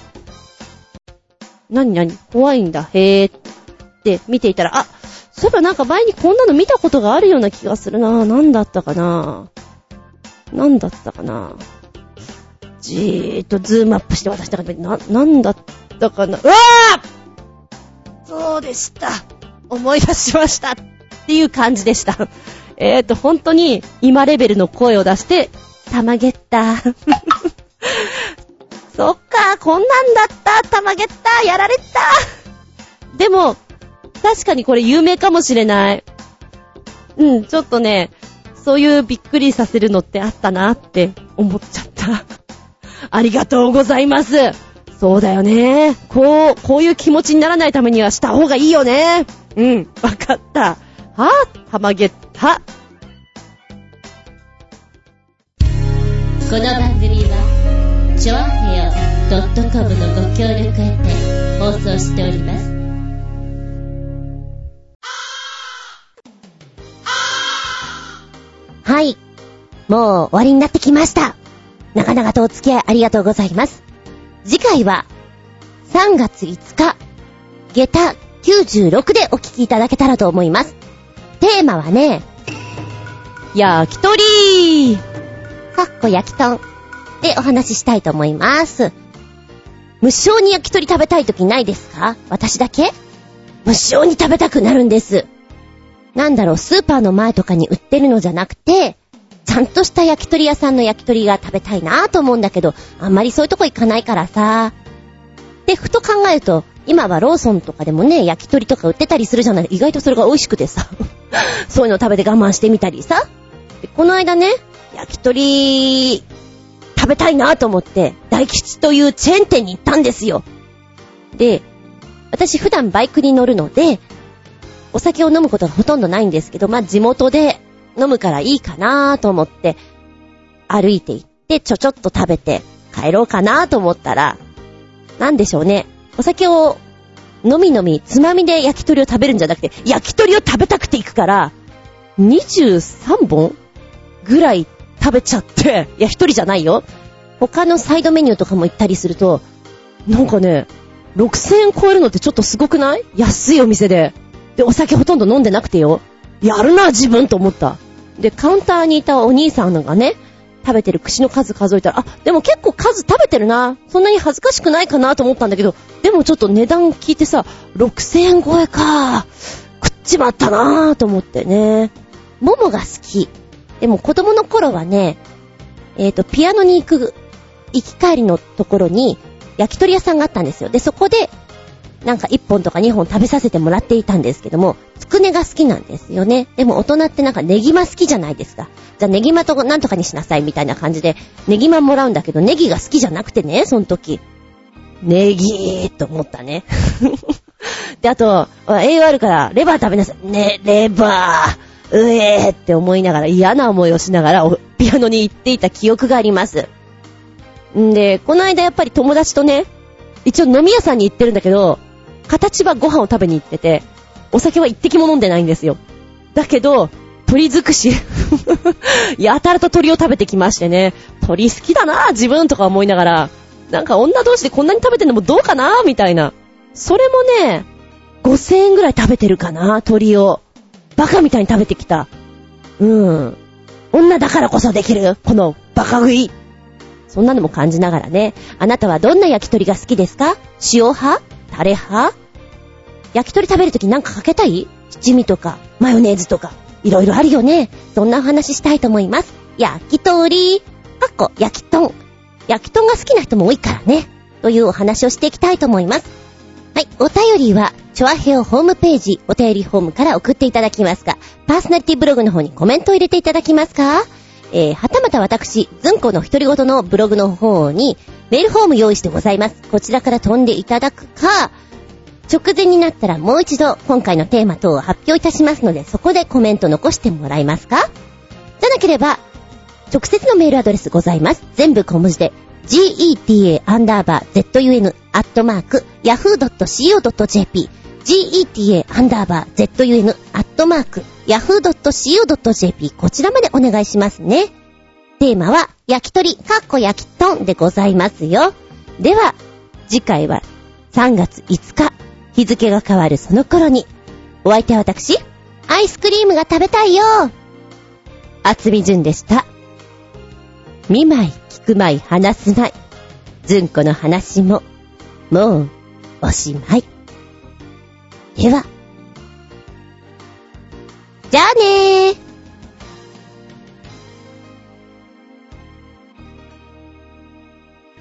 なになに怖いんだ。へー。って見ていたら、あ、そういえばなんか前にこんなの見たことがあるような気がするな。何だったかな。何だったかな。じーっとズームアップして私の中で、な、なんだったかなうわーそうでした。思い出しました。っていう感じでした。えーと、本当に今レベルの声を出して、たまげった。そっか、こんなんだった、たまげった、やられた。でも、確かにこれ有名かもしれない。うん、ちょっとね、そういうびっくりさせるのってあったなって思っちゃった。ありがとうございます。そうだよね。こう、こういう気持ちにならないためにはした方がいいよね。うん、わかった。はぁ、たまげった。この番組は、ちょあへよ .com のご協力へて放送しております。はい。もう終わりになってきました。長々とお付き合いありがとうございます。次回は、3月5日、下駄96でお聞きいただけたらと思います。テーマはね、焼き鳥かっこ焼き豚でお話ししたいと思います。無性に焼き鳥食べたい時ないですか？私だけ？無性に食べたくなるんです。なんだろう、スーパーの前とかに売ってるのじゃなくて、ちゃんとした焼き鳥屋さんの焼き鳥が食べたいなぁと思うんだけど、あんまりそういうとこ行かないからさ。で、ふと考えると、今はローソンとかでもね、焼き鳥とか売ってたりするじゃない。意外とそれが美味しくてさ。そういうの食べて我慢してみたりさ。でこの間ね、焼き鳥、食べたいなぁと思って、大吉というチェーン店に行ったんですよ。で、私普段バイクに乗るので、お酒を飲むことがほとんどないんですけど、まあ、地元で飲むからいいかなと思って、歩いて行って、ちょちょっと食べて帰ろうかなと思ったら、なんでしょうね。お酒を飲み飲み、つまみで焼き鳥を食べるんじゃなくて、焼き鳥を食べたくて行くから、23本ぐらい食べちゃって、いや、一人じゃないよ。他のサイドメニューとかも行ったりすると、なんかね、6000円超えるのってちょっとすごくない？安いお店で。で、お酒ほとんど飲んでなくてよ。やるな、自分と思った。で、カウンターにいたお兄さんがね、食べてる串の数数えたら、あ、でも結構数食べてるな。そんなに恥ずかしくないかなと思ったんだけど、でもちょっと値段聞いてさ、6000円超えか。食っちまったなぁと思ってね。ももが好き。でも子供の頃はね、えっ、ー、と、ピアノに行く、行き帰りのところに、焼き鳥屋さんがあったんですよ。で、そこで、なんか1本とか2本食べさせてもらっていたんですけども、つくねが好きなんですよね。でも大人ってなんかネギマ好きじゃないですか。じゃあネギマとなんとかにしなさいみたいな感じで、ネギマもらうんだけど、ネギが好きじゃなくてね、その時。ネギーと思ったね。で、あと、栄養あるから、レバー食べなさい。ね、レバー、うえーって思いながら、嫌な思いをしながら、ピアノに行っていた記憶があります。んで、この間やっぱり友達とね、一応飲み屋さんに行ってるんだけど、形はご飯を食べに行ってて、お酒は一滴も飲んでないんですよ。だけど、鳥尽くし やたらと鳥を食べてきましてね、鳥好きだな自分とか思いながら、なんか女同士でこんなに食べてんのもどうかなみたいな。それもね、5000円ぐらい食べてるかな、鳥を。バカみたいに食べてきた。うん。女だからこそできる、このバカ食い。そんなのも感じながらね。あなたはどんな焼き鳥が好きですか？塩派？タレ派？焼き鳥食べるときなんかかけたい？七味とか、マヨネーズとか、いろいろあるよね。そんなお話したいと思います。焼き鳥。かっこ、焼き豚。焼き豚が好きな人も多いからね。というお話をしていきたいと思います。はい。お便りは、チョアヘオホームページ、お便りフォームから送っていただきますか、パーソナリティブログの方にコメントを入れていただきますか？えー、はたまた私、ずんこの独り言のブログの方に、メールフォーム用意してございます。こちらから飛んでいただくか、直前になったらもう一度今回のテーマ等を発表いたしますので、そこでコメント残してもらえますか？じゃなければ、直接のメールアドレスございます。全部小文字で、geta__zun__yahoo.co.jp geta__zun__yahoo.co.jp こちらまでお願いしますね。テーマは、焼き鳥、かっこ焼き豚でございますよ。では、次回は3月5日、日付が変わるその頃に、お相手は私、アイスクリームが食べたいよ厚み純でした。見舞い、聞く舞い、話す舞い。ずんこの話も、もう、おしまい。では、じゃあねー